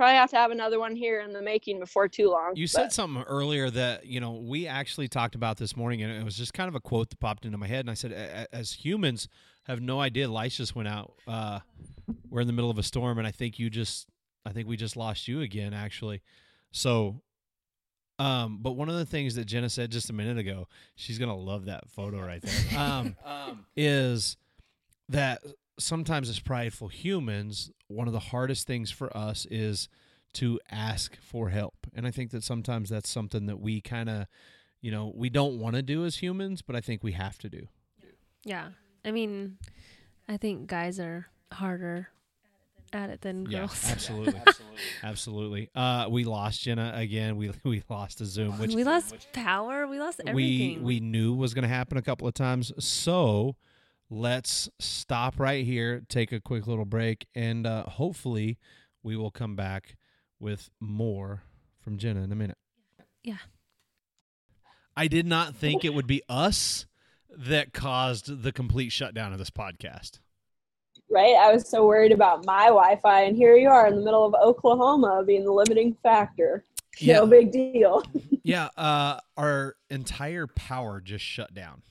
probably have to have another one here in the making before too long. You but- said something earlier that you know we actually talked about this morning, and it was just kind of a quote that popped into my head. And I said, "A- a- as humans, have no idea lights just went out. Uh, we're in the middle of a storm, and I think you just, I think we just lost you again, actually. So, um, but one of the things that Jenna said just a minute ago, she's gonna love that photo right there. Um, is that sometimes as prideful humans, one of the hardest things for us is to ask for help. And I think that sometimes that's something that we kind of, you know, we don't want to do as humans, but I think we have to do. Yeah. I mean, I think guys are harder at it than girls. Yeah, absolutely. absolutely. Uh, we lost Jenna again. We we lost a Zoom, which we lost power. We lost everything. we we knew was going to happen a couple of times. So let's stop right here, take a quick little break, and uh, hopefully we will come back with more from Jenna in a minute. Yeah. I did not think it would be us that caused the complete shutdown of this podcast. right? I was so worried about my Wi-Fi, and here you are in the middle of Oklahoma being the limiting factor. Yeah. No big deal. yeah, uh, our entire power just shut down.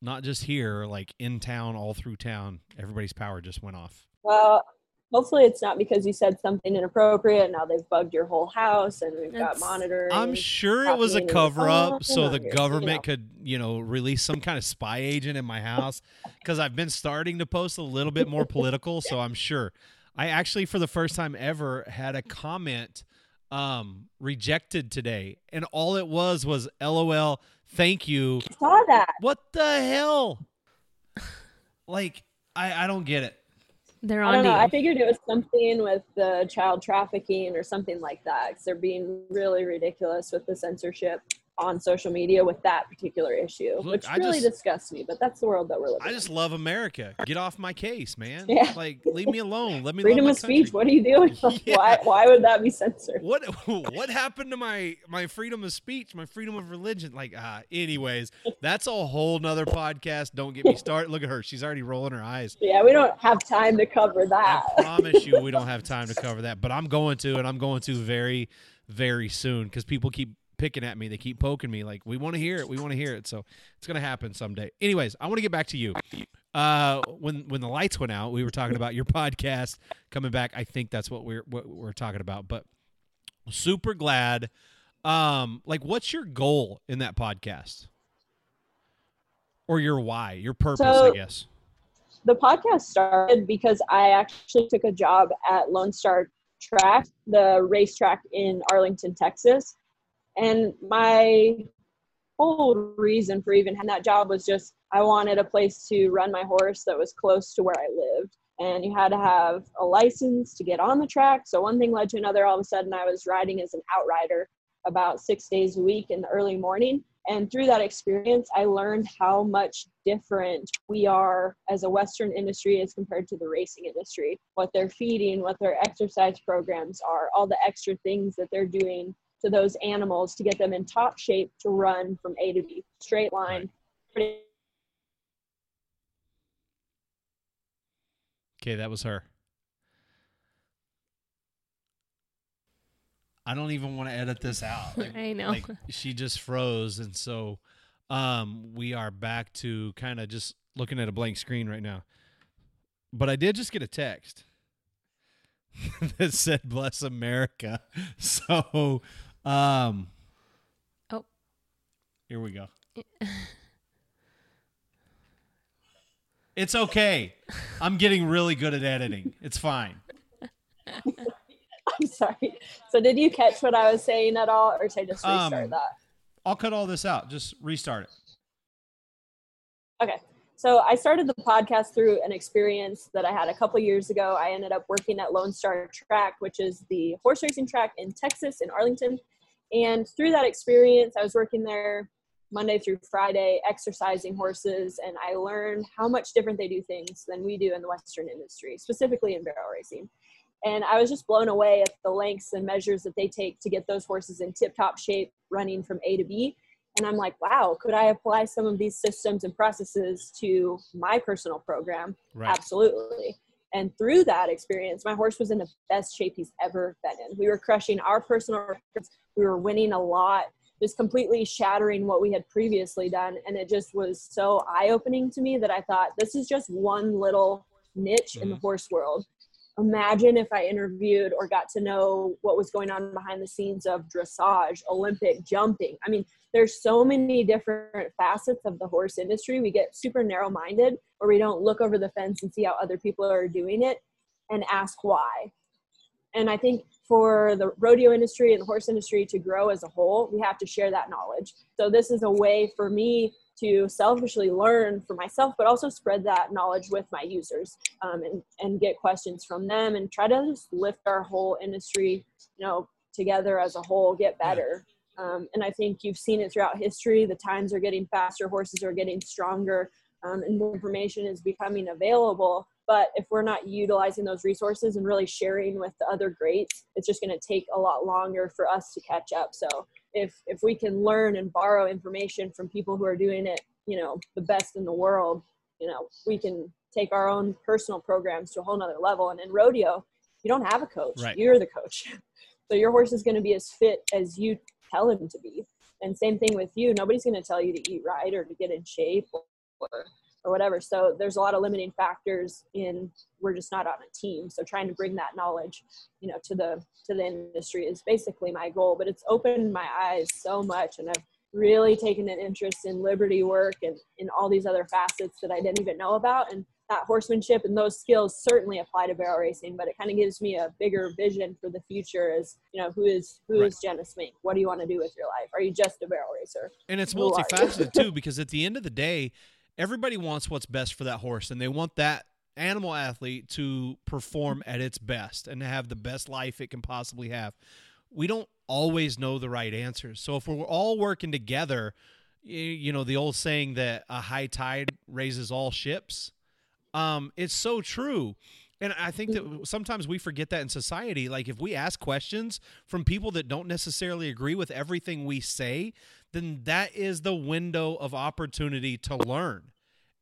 Not just here, like in town, all through town, everybody's power just went off. Well, hopefully it's not because you said something inappropriate. Now they've bugged your whole house, and we've got monitors. I'm sure it was a cover on up so the your- you government know. could, you know, release some kind of spy agent in my house because I've been starting to post a little bit more political. So I'm sure. I actually, for the first time ever, had a comment um, rejected today, and all it was was "LOL, thank you." saw that. What the hell? Like, I I don't get it. They're I on don't know. you. I figured it was something with the child trafficking or something like that. Because they're being really ridiculous with the censorship on social media with that particular issue, Look, which I really just- disgusts me. But that's the world that we're living I just in. love America. Get off my case, man. Yeah. Like, leave me alone. Let me Freedom of my speech. What are you doing? Yeah. why? Why would that be censored? what what happened to my my freedom of speech my freedom of religion like uh anyways that's a whole nother podcast don't get me started look at her she's already rolling her eyes Yeah, we don't have time to cover that. i promise you we don't have time to cover that but i'm going to and i'm going to very very soon because people keep picking at me. They keep poking me like we want to hear it we want to hear it. So it's gonna happen someday. Anyways i want to get back to you. Uh when when the lights went out we were talking about your podcast coming back. I think that's what we're what we're talking about but super glad. Um like what's your goal in that podcast? Or your why your purpose i guess. the podcast started because I actually took a job at Lone Star Track, the racetrack in Arlington, Texas. And my whole reason for even having that job was just I wanted a place to run my horse that was close to where I lived. And you had to have a license to get on the track. So one thing led to another. All of a sudden, I was riding as an outrider about six days a week in the early morning. And through that experience, I learned how much different we are as a Western industry as compared to the racing industry. What they're feeding, what their exercise programs are, all the extra things that they're doing to those animals to get them in top shape to run from A to B, straight line. Okay that was her. I don't even want to edit this out. Like- I know. like she just froze and so um we are back to kind of just looking at a blank screen right now. But i did just get a text that said bless america. So um Oh. here we go it's okay i'm getting really good at editing it's fine I'm sorry. So did you catch what I was saying at all, or should I just restart Um, that? i'll cut all this out just restart it Okay. So I started the podcast through an experience that I had a couple years ago. I ended up working at Lone Star Track, which is the horse racing track in Texas, in Arlington. And through that experience, I was working there Monday through Friday, exercising horses, and I learned how much different they do things than we do in the Western industry, specifically in barrel racing. And I was just blown away at the lengths and measures that they take to get those horses in tip top shape, running from A to B and i'm like wow could i apply some of these systems and processes to my personal program right. absolutely and through that experience my horse was in the best shape he's ever been in we were crushing our personal records we were winning a lot just completely shattering what we had previously done and it just was so eye-opening to me that i thought this is just one little niche mm-hmm. in the mm-hmm. horse world imagine if I interviewed or got to know what was going on behind the scenes of dressage, Olympic jumping. I mean, there's so many different facets of the horse industry. We get super narrow minded or we don't look over the fence and see how other people are doing it and ask why. And I think for the rodeo industry and the horse industry to grow as a whole, we have to share that knowledge. So this is a way for me to selfishly learn for myself, but also spread that knowledge with my users um, and, and get questions from them and try to just lift our whole industry, you know, together as a whole, get better. Um, and I think you've seen it throughout history. The times are getting faster, horses are getting stronger, um, and more information is becoming available. But if we're not utilizing those resources and really sharing with the other greats, it's just going to take a lot longer for us to catch up. So if if we can learn and borrow information from people who are doing it, you know, the best in the world, you know, we can take our own personal programs to a whole nother level. And in rodeo, you don't have a coach; right. you're the coach. so your horse is going to be as fit as you tell him to be. And same thing with you. Nobody's going to tell you to eat right or to get in shape or, or whatever. So there's a lot of limiting factors in we're just not on a team. So trying to bring that knowledge, you know, to the to the industry is basically my goal. But it's opened my eyes so much, and I've really taken an interest in liberty work and in all these other facets that I didn't even know about. And that horsemanship and those skills certainly apply to barrel racing, but it kind of gives me a bigger vision for the future as, you know, who is who right. is Jenna Smink? What do you want to do with your life? Are you just a barrel racer? And it's multifaceted too, because at the end of the day, everybody wants what's best for that horse and they want that animal athlete to perform at its best and to have the best life it can possibly have. We don't always know the right answers. So if we're all working together, you know, the old saying that a high tide raises all ships, um, it's so true. And I think that sometimes we forget that in society. Like, if we ask questions from people that don't necessarily agree with everything we say, then that is the window of opportunity to learn.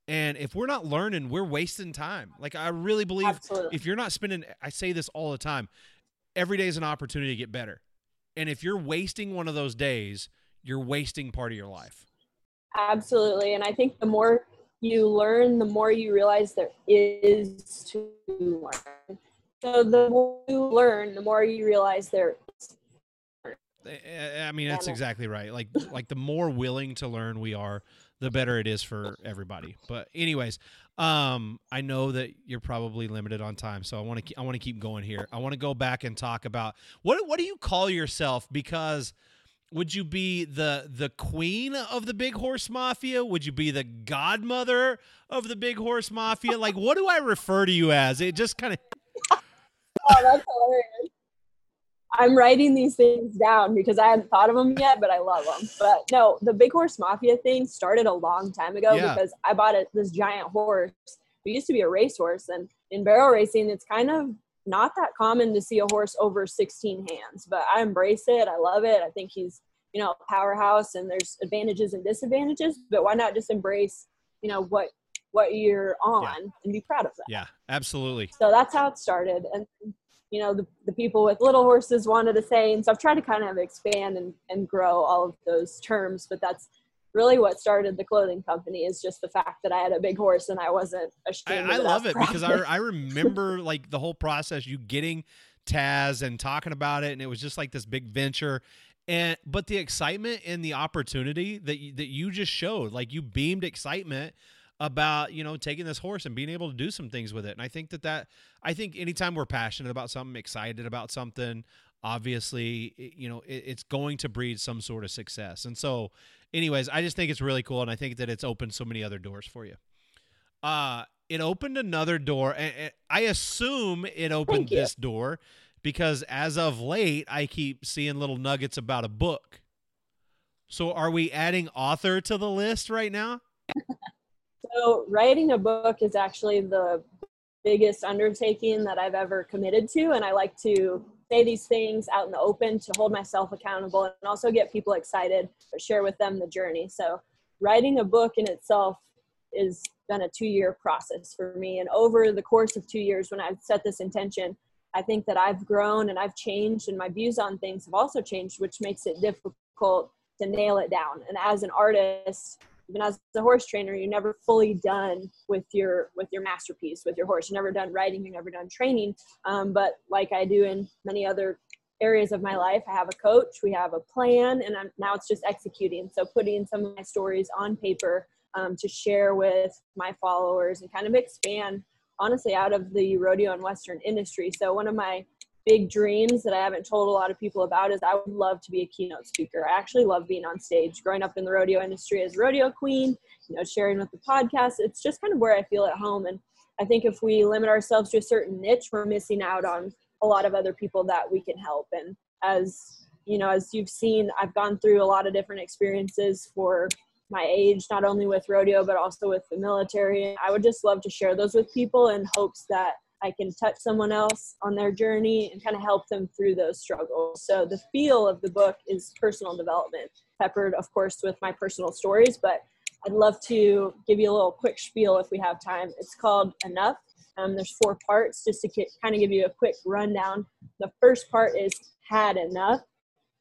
And if we're not learning, we're wasting time. Like, I really believe Absolutely. if you're not spending, I say this all the time, every day is an opportunity to get better. And if you're wasting one of those days, you're wasting part of your life. Absolutely. And I think the more you learn, the more you realize there is to learn. So the more you learn, the more you realize there is. I mean, that's exactly right. Like, like the more willing to learn we are, the better it is for everybody. But, anyways, um, I know that you're probably limited on time, so I want to I want to keep going here. I want to go back and talk about what what do you call yourself because would you be the the queen of the big horse mafia? Would you be the godmother of the big horse mafia? Like what do i refer to you as? It just kind of oh that's hilarious. I'm writing these things down because i hadn't thought of them yet but i love them but no the big horse mafia thing started a long time ago yeah. because i bought a, this giant horse. It used to be a racehorse and in barrel racing it's kind of not that common to see a horse over 16 hands, but I embrace it. I love it. I think he's, you know, a powerhouse and there's advantages and disadvantages, but why not just embrace, you know, what what you're on yeah. and be proud of that. Yeah, absolutely. So that's how it started. And you know, the, the people with little horses wanted to say, and so I've tried to kind of expand and, and grow all of those terms, but that's really what started the clothing company is just the fact that I had a big horse and I wasn't ashamed. I, I love it because I, I remember like the whole process, you getting Taz and talking about it, and it was just like this big venture. And but the excitement and the opportunity that you, that you just showed, like you beamed excitement about you know taking this horse and being able to do some things with it. And I think that that I think anytime we're passionate about something, excited about something, obviously you know it, it's going to breed some sort of success. And so anyways, I just think it's really cool, and I think that it's opened so many other doors for you. Uh, it opened another door. and I assume it opened this door because as of late, I keep seeing little nuggets about a book. So, are we adding author to the list right now? So, writing a book is actually the biggest undertaking that I've ever committed to. And I like to say these things out in the open to hold myself accountable and also get people excited, but share with them the journey. So, writing a book in itself is been a two year process for me. And over the course of two years, when I've set this intention, I think that I've grown and I've changed, and my views on things have also changed, which makes it difficult to nail it down. And as an artist, even as a horse trainer, you're never fully done with your with your masterpiece with your horse. You're never done riding You're never done training. Um, but like I do in many other areas of my life, I have a coach. We have a plan, and I'm, now it's just executing. So putting some of my stories on paper um, to share with my followers and kind of expand honestly out of the rodeo and western industry. So one of my big dreams that I haven't told a lot of people about is I would love to be a keynote speaker. I actually love being on stage. Growing up in the rodeo industry as rodeo queen, you know, sharing with the podcast, it's just kind of where I feel at home. And I think if we limit ourselves to a certain niche, we're missing out on a lot of other people that we can help. And as you know, as you've seen, I've gone through a lot of different experiences for my age, not only with rodeo, but also with the military. I would just love to share those with people in hopes that I can touch someone else on their journey and kind of help them through those struggles. So the feel of the book is personal development, peppered, of course, with my personal stories, but I'd love to give you a little quick spiel if we have time. It's called Enough. Um, there's four parts just to ki- kind of give you a quick rundown. The first part is Had Enough.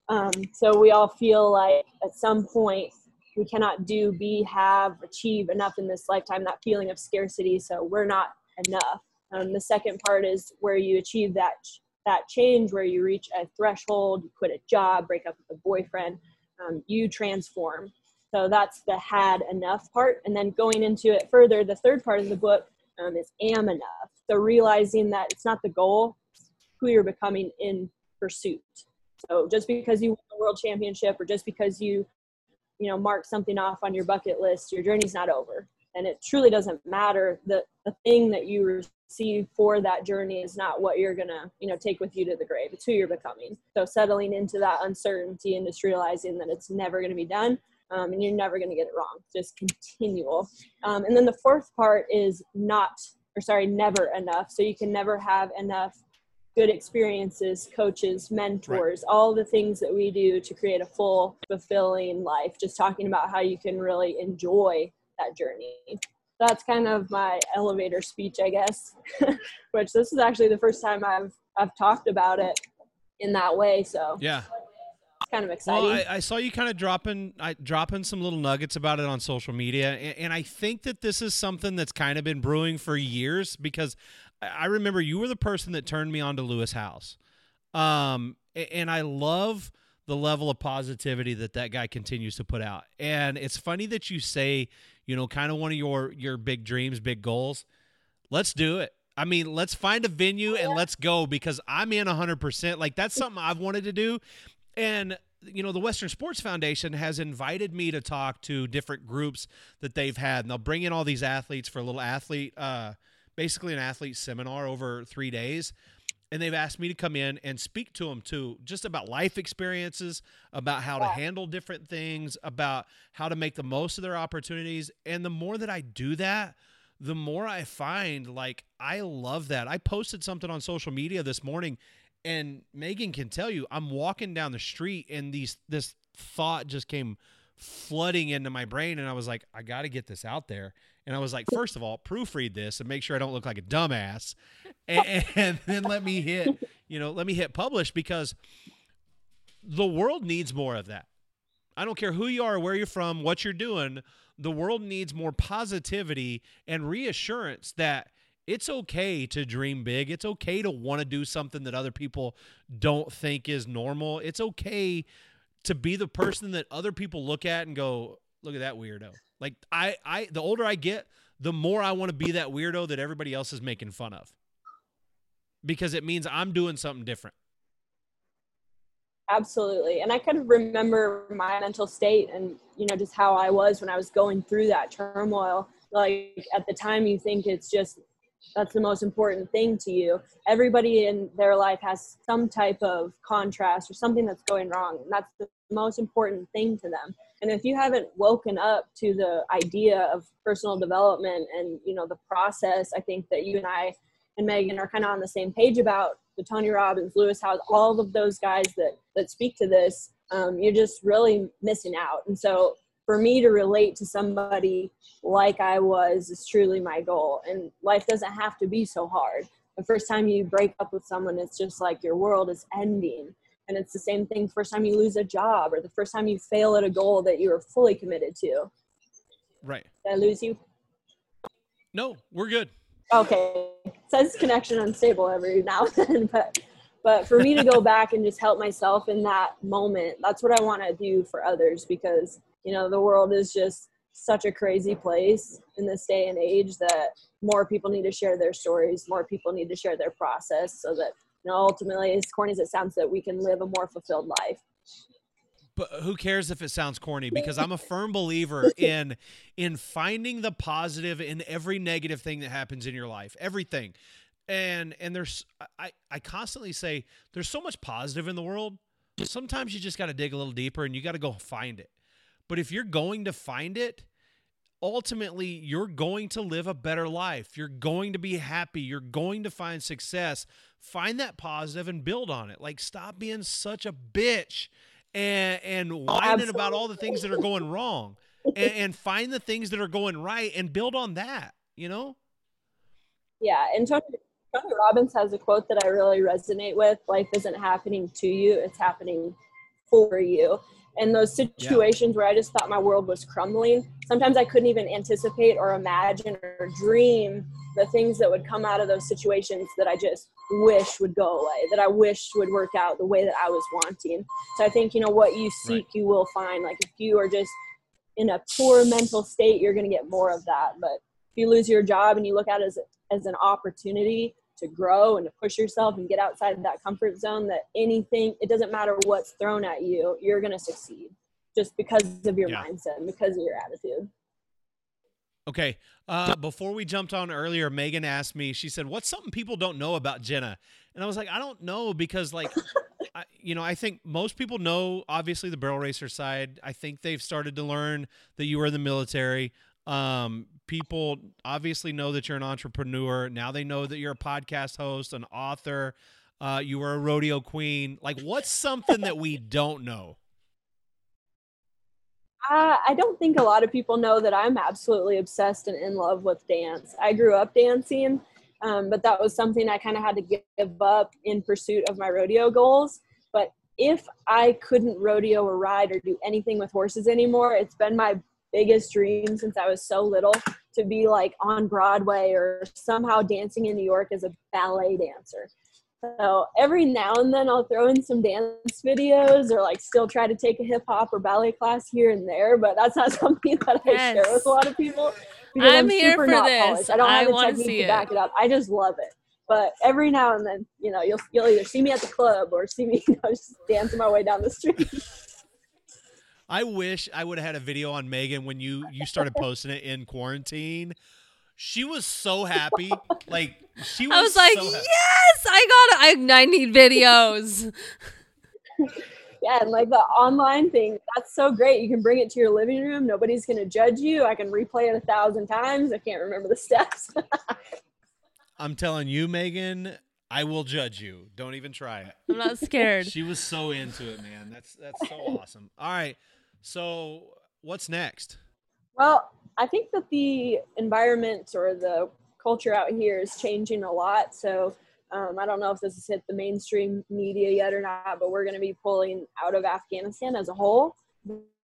Um, so we all feel like at some point we cannot do, be, have, achieve enough in this lifetime, that feeling of scarcity. So we're not enough. Um, the second part is where you achieve that that change, where you reach a threshold, you quit a job, break up with a boyfriend, um, you transform. So that's the had enough part. And then going into it further, the third part of the book um, is am enough. So realizing that it's not the goal, who you're becoming in pursuit. So just because you won a world championship or just because you, you know, mark something off on your bucket list, your journey's not over. And it truly doesn't matter. The the thing that you receive for that journey is not what you're gonna, you know, take with you to the grave. It's who you're becoming. So settling into that uncertainty and just realizing that it's never gonna be done. Um, and you're never going to get it wrong. Just continual. Um, and then the fourth part is not, or sorry, never enough. So you can never have enough good experiences, coaches, mentors, all the things that we do to create a full, fulfilling life. Just talking about how you can really enjoy that journey. That's kind of my elevator speech, I guess. Which this is actually the first time I've I've talked about it in that way. So Yeah. it's kind of exciting. Well, I, I saw you kind of dropping, I, dropping some little nuggets about it on social media, and, and I think that this is something that's kind of been brewing for years because I remember you were the person that turned me on to Lewis Howes, um, and I love the level of positivity that that guy continues to put out. And it's funny that you say, you know, kind of one of your your big dreams, big goals. Let's do it. I mean, let's find a venue and let's go because I'm in 100%. Like that's something I've wanted to do. And you know, the Western Sports Foundation has invited me to talk to different groups that they've had, and they'll bring in all these athletes for a little athlete, uh, basically an athlete seminar over three days. And they've asked me to come in and speak to them too, just about life experiences, about how to handle different things, about how to make the most of their opportunities. And the more that I do that, the more I find like I love that. I posted something on social media this morning and Megan can tell you I'm walking down the street and these this thought just came flooding into my brain and I was like I got to get this out there. And I was like first of all, proofread this and make sure I don't look like a dumbass. And, and then let me hit, you know, let me hit publish because the world needs more of that. I don't care who you are, where you're from, what you're doing. The world needs more positivity and reassurance that it's okay to dream big. It's okay to want to do something that other people don't think is normal. It's okay to be the person that other people look at and go, "Look at that weirdo." Like I I the older I get, the more I want to be that weirdo that everybody else is making fun of. Because it means I'm doing something different. Absolutely. And I kind of remember my mental state and, you know, just how I was when I was going through that turmoil. like at the time you think it's just that's the most important thing to you everybody in their life has some type of contrast or something that's going wrong and that's the most important thing to them and if you haven't woken up to the idea of personal development and you know the process i think that you and i and megan are kind of on the same page about the tony robbins lewis howes all of those guys that that speak to this um, you're just really missing out and so for me to relate to somebody like I was is truly my goal. And life doesn't have to be so hard. The first time you break up with someone, it's just like your world is ending. And it's the same thing first time you lose a job or the first time you fail at a goal that you were fully committed to. Right. Did I lose you? No, we're good. Okay. It says connection unstable every now and then, but but for me to go back and just help myself in that moment, that's what I want to do for others because you know the world is just such a crazy place in this day and age that more people need to share their stories more people need to share their process so that you know ultimately as corny as it sounds that we can live a more fulfilled life but who cares if it sounds corny because i'm a firm believer in in finding the positive in every negative thing that happens in your life everything and and there's i i constantly say there's so much positive in the world sometimes you just got to dig a little deeper and you got to go find it but if you're going to find it, ultimately you're going to live a better life. You're going to be happy. You're going to find success. Find that positive and build on it. Like stop being such a bitch and and whining about all the things that are going wrong. and, and find the things that are going right and build on that, you know? Yeah, and Tony, Tony Robbins has a quote that I really resonate with. Life isn't happening to you, it's happening for you and those situations yeah. where I just thought my world was crumbling, sometimes I couldn't even anticipate or imagine or dream the things that would come out of those situations that I just wish would go away, that I wished would work out the way that I was wanting. So I think, you know, what you seek, right. you will find. Like if you are just in a poor mental state, you're going to get more of that. But if you lose your job and you look at it as, as an opportunity to grow and to push yourself and get outside of that comfort zone that anything it doesn't matter what's thrown at you you're going to succeed just because of your yeah. mindset and because of your attitude okay uh, before we jumped on earlier megan asked me she said what's something people don't know about jenna and i was like i don't know because like I, you know i think most people know obviously the barrel racer side i think they've started to learn that you were in the military um, people obviously know that you're an entrepreneur. Now they know that you're a podcast host, an author. Uh, you were a rodeo queen. Like, what's something that we don't know? Uh, I don't think a lot of people know that I'm absolutely obsessed and in love with dance. I grew up dancing, um, but that was something I kind of had to give up in pursuit of my rodeo goals. But if I couldn't rodeo or ride or do anything with horses anymore, it's been my biggest dream since I was so little to be like on Broadway or somehow dancing in New York as a ballet dancer. So every now and then I'll throw in some dance videos or like still try to take a hip hop or ballet class here and there, but that's not something that I yes. share with a lot of people. Because I'm, I'm here for this. Polished. I don't have I the technique to back it up. I just love it. But every now and then, you know, you'll you'll either see me at the club or see me, you know, just dancing my way down the street. I wish I would have had a video on Megan when you you started posting it in quarantine. She was so happy. Like she was I was like, so "Yes, I got it. I I need videos." yeah, and like the online thing, that's so great. You can bring it to your living room. Nobody's going to judge you. I can replay it a thousand times. I can't remember the steps. I'm telling you, Megan, I will judge you. Don't even try it. I'm not scared. she was so into it, man. That's that's so awesome. All right. So, what's next? Well, I think that the environment or the culture out here is changing a lot. So, um, I don't know if this has hit the mainstream media yet or not, but we're going to be pulling out of Afghanistan as a whole.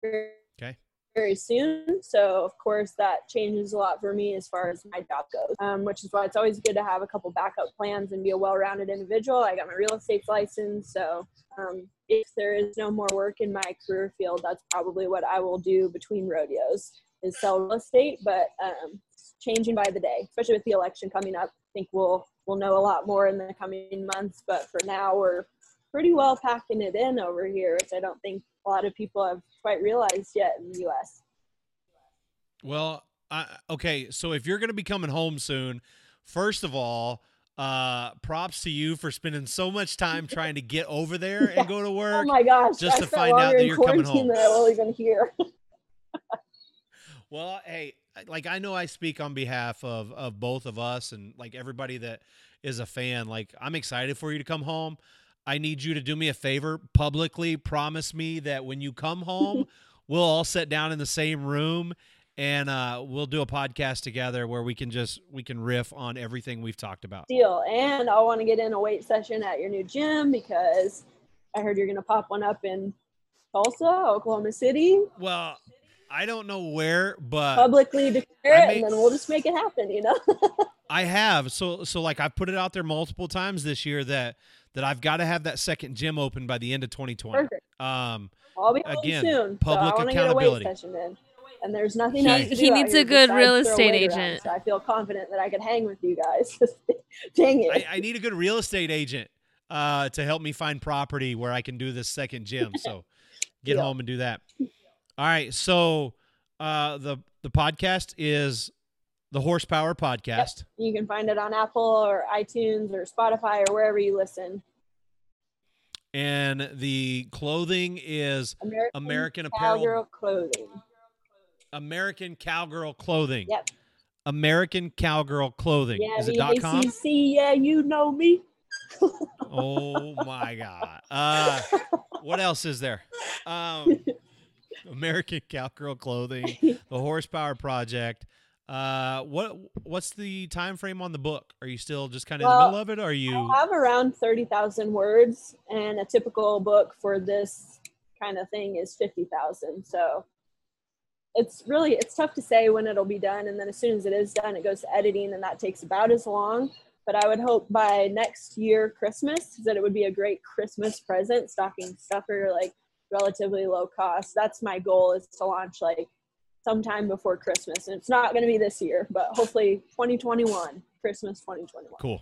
Okay. Very soon. So, of course, that changes a lot for me as far as my job goes, um, which is why it's always good to have a couple backup plans and be a well rounded individual. I got my real estate license. So, um, if there is no more work in my career field, that's probably what I will do between rodeos is sell real estate. But um, changing by the day, especially with the election coming up. I think we'll we'll know a lot more in the coming months. But for now, we're pretty well packing it in over here, which I don't think a lot of people have quite realized yet in the U.S. Well, uh, okay, so if you're going to be coming home soon, first of all, uh, props to you for spending so much time trying to get over there and go to work. Oh my gosh! just I to find out that you're coming home. Than I will even hear. Well, hey, like I know I speak on behalf of of both of us and like everybody that is a fan. Like I'm excited for you to come home. I need you to do me a favor publicly. Promise me that when you come home, we'll all sit down in the same room and uh, we'll do a podcast together where we can just we can riff on everything we've talked about. Deal. And I want to get in a weight session at your new gym because I heard you're going to pop one up in Tulsa, Oklahoma City. Well, I don't know where, but Publicly declare it, and then we'll just make it happen. You know. I have. So so like I've put it out there multiple times this year that that I've got to have that second gym open by the end of 2020. Perfect. Um I'll be home Again, soon. public so I want to get a weight accountability. in. And there's nothing Okay. else to He do out needs a here good real estate weight around, agent. So I feel confident that I could hang with you guys. Dang it. I, I need a good real estate agent uh, to help me find property where I can do this second gym. So get Deal. home and do that. All right. So uh, the the podcast is the Horsepower Podcast, You can find it on Apple or iTunes or Spotify or wherever you listen. and the clothing is American, American Apparel, Cowgirl Clothing. American Cowgirl Clothing, Yep. American Cowgirl Clothing. Yeah, is it dot com? Yeah, you know me. Oh my god. Uh what else is there? Um American Cowgirl Clothing, the Horsepower Project. Uh what what's the time frame on the book? Are you still just kind of in the middle of it or are you I have around 30,000 words, and a typical book for this kind of thing is 50,000. So it's really it's tough to say when it'll be done and then as soon as it is done it goes to editing and that takes about as long but i would hope by next year christmas that it would be a great christmas present stocking stuffer like relatively low cost that's my goal is to launch like sometime before christmas and it's not going to be this year but hopefully 2021 christmas 2021 cool?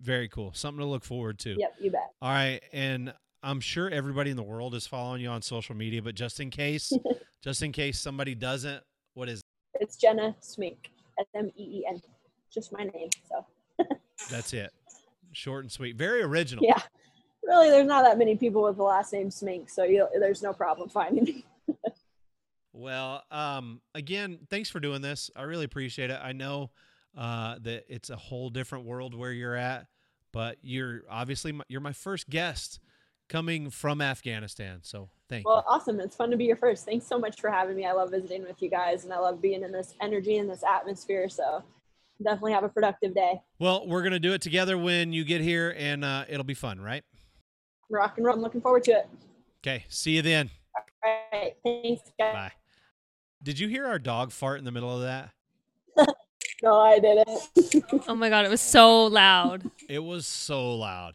Very cool. Something to look forward to. yep you bet All right, and I'm sure everybody in the world is following you on social media, but just in case, just in case somebody doesn't, what is it? it's jenna smink s-m-e-e-n just my name so that's it. Short and sweet. Very original. yeah really there's not that many people with the last name smink so you there's no problem finding me Well, um, again, thanks for doing this. I really appreciate it. I know uh, that it's a whole different world where you're at, but you're obviously my, you're my first guest coming from Afghanistan. So thank you. Well, awesome. It's fun to be your first. Thanks so much for having me. I love visiting with you guys and I love being in this energy and this atmosphere. So definitely have a productive day. Well, we're gonna do it together when you get here, and uh, it'll be fun, right? Rock and roll. I'm looking forward to it. Okay. See you then. All right. Thanks, guys. Bye. Did you hear our dog fart in the middle of that? No, I didn't. Oh my god, it was so loud. It was so loud.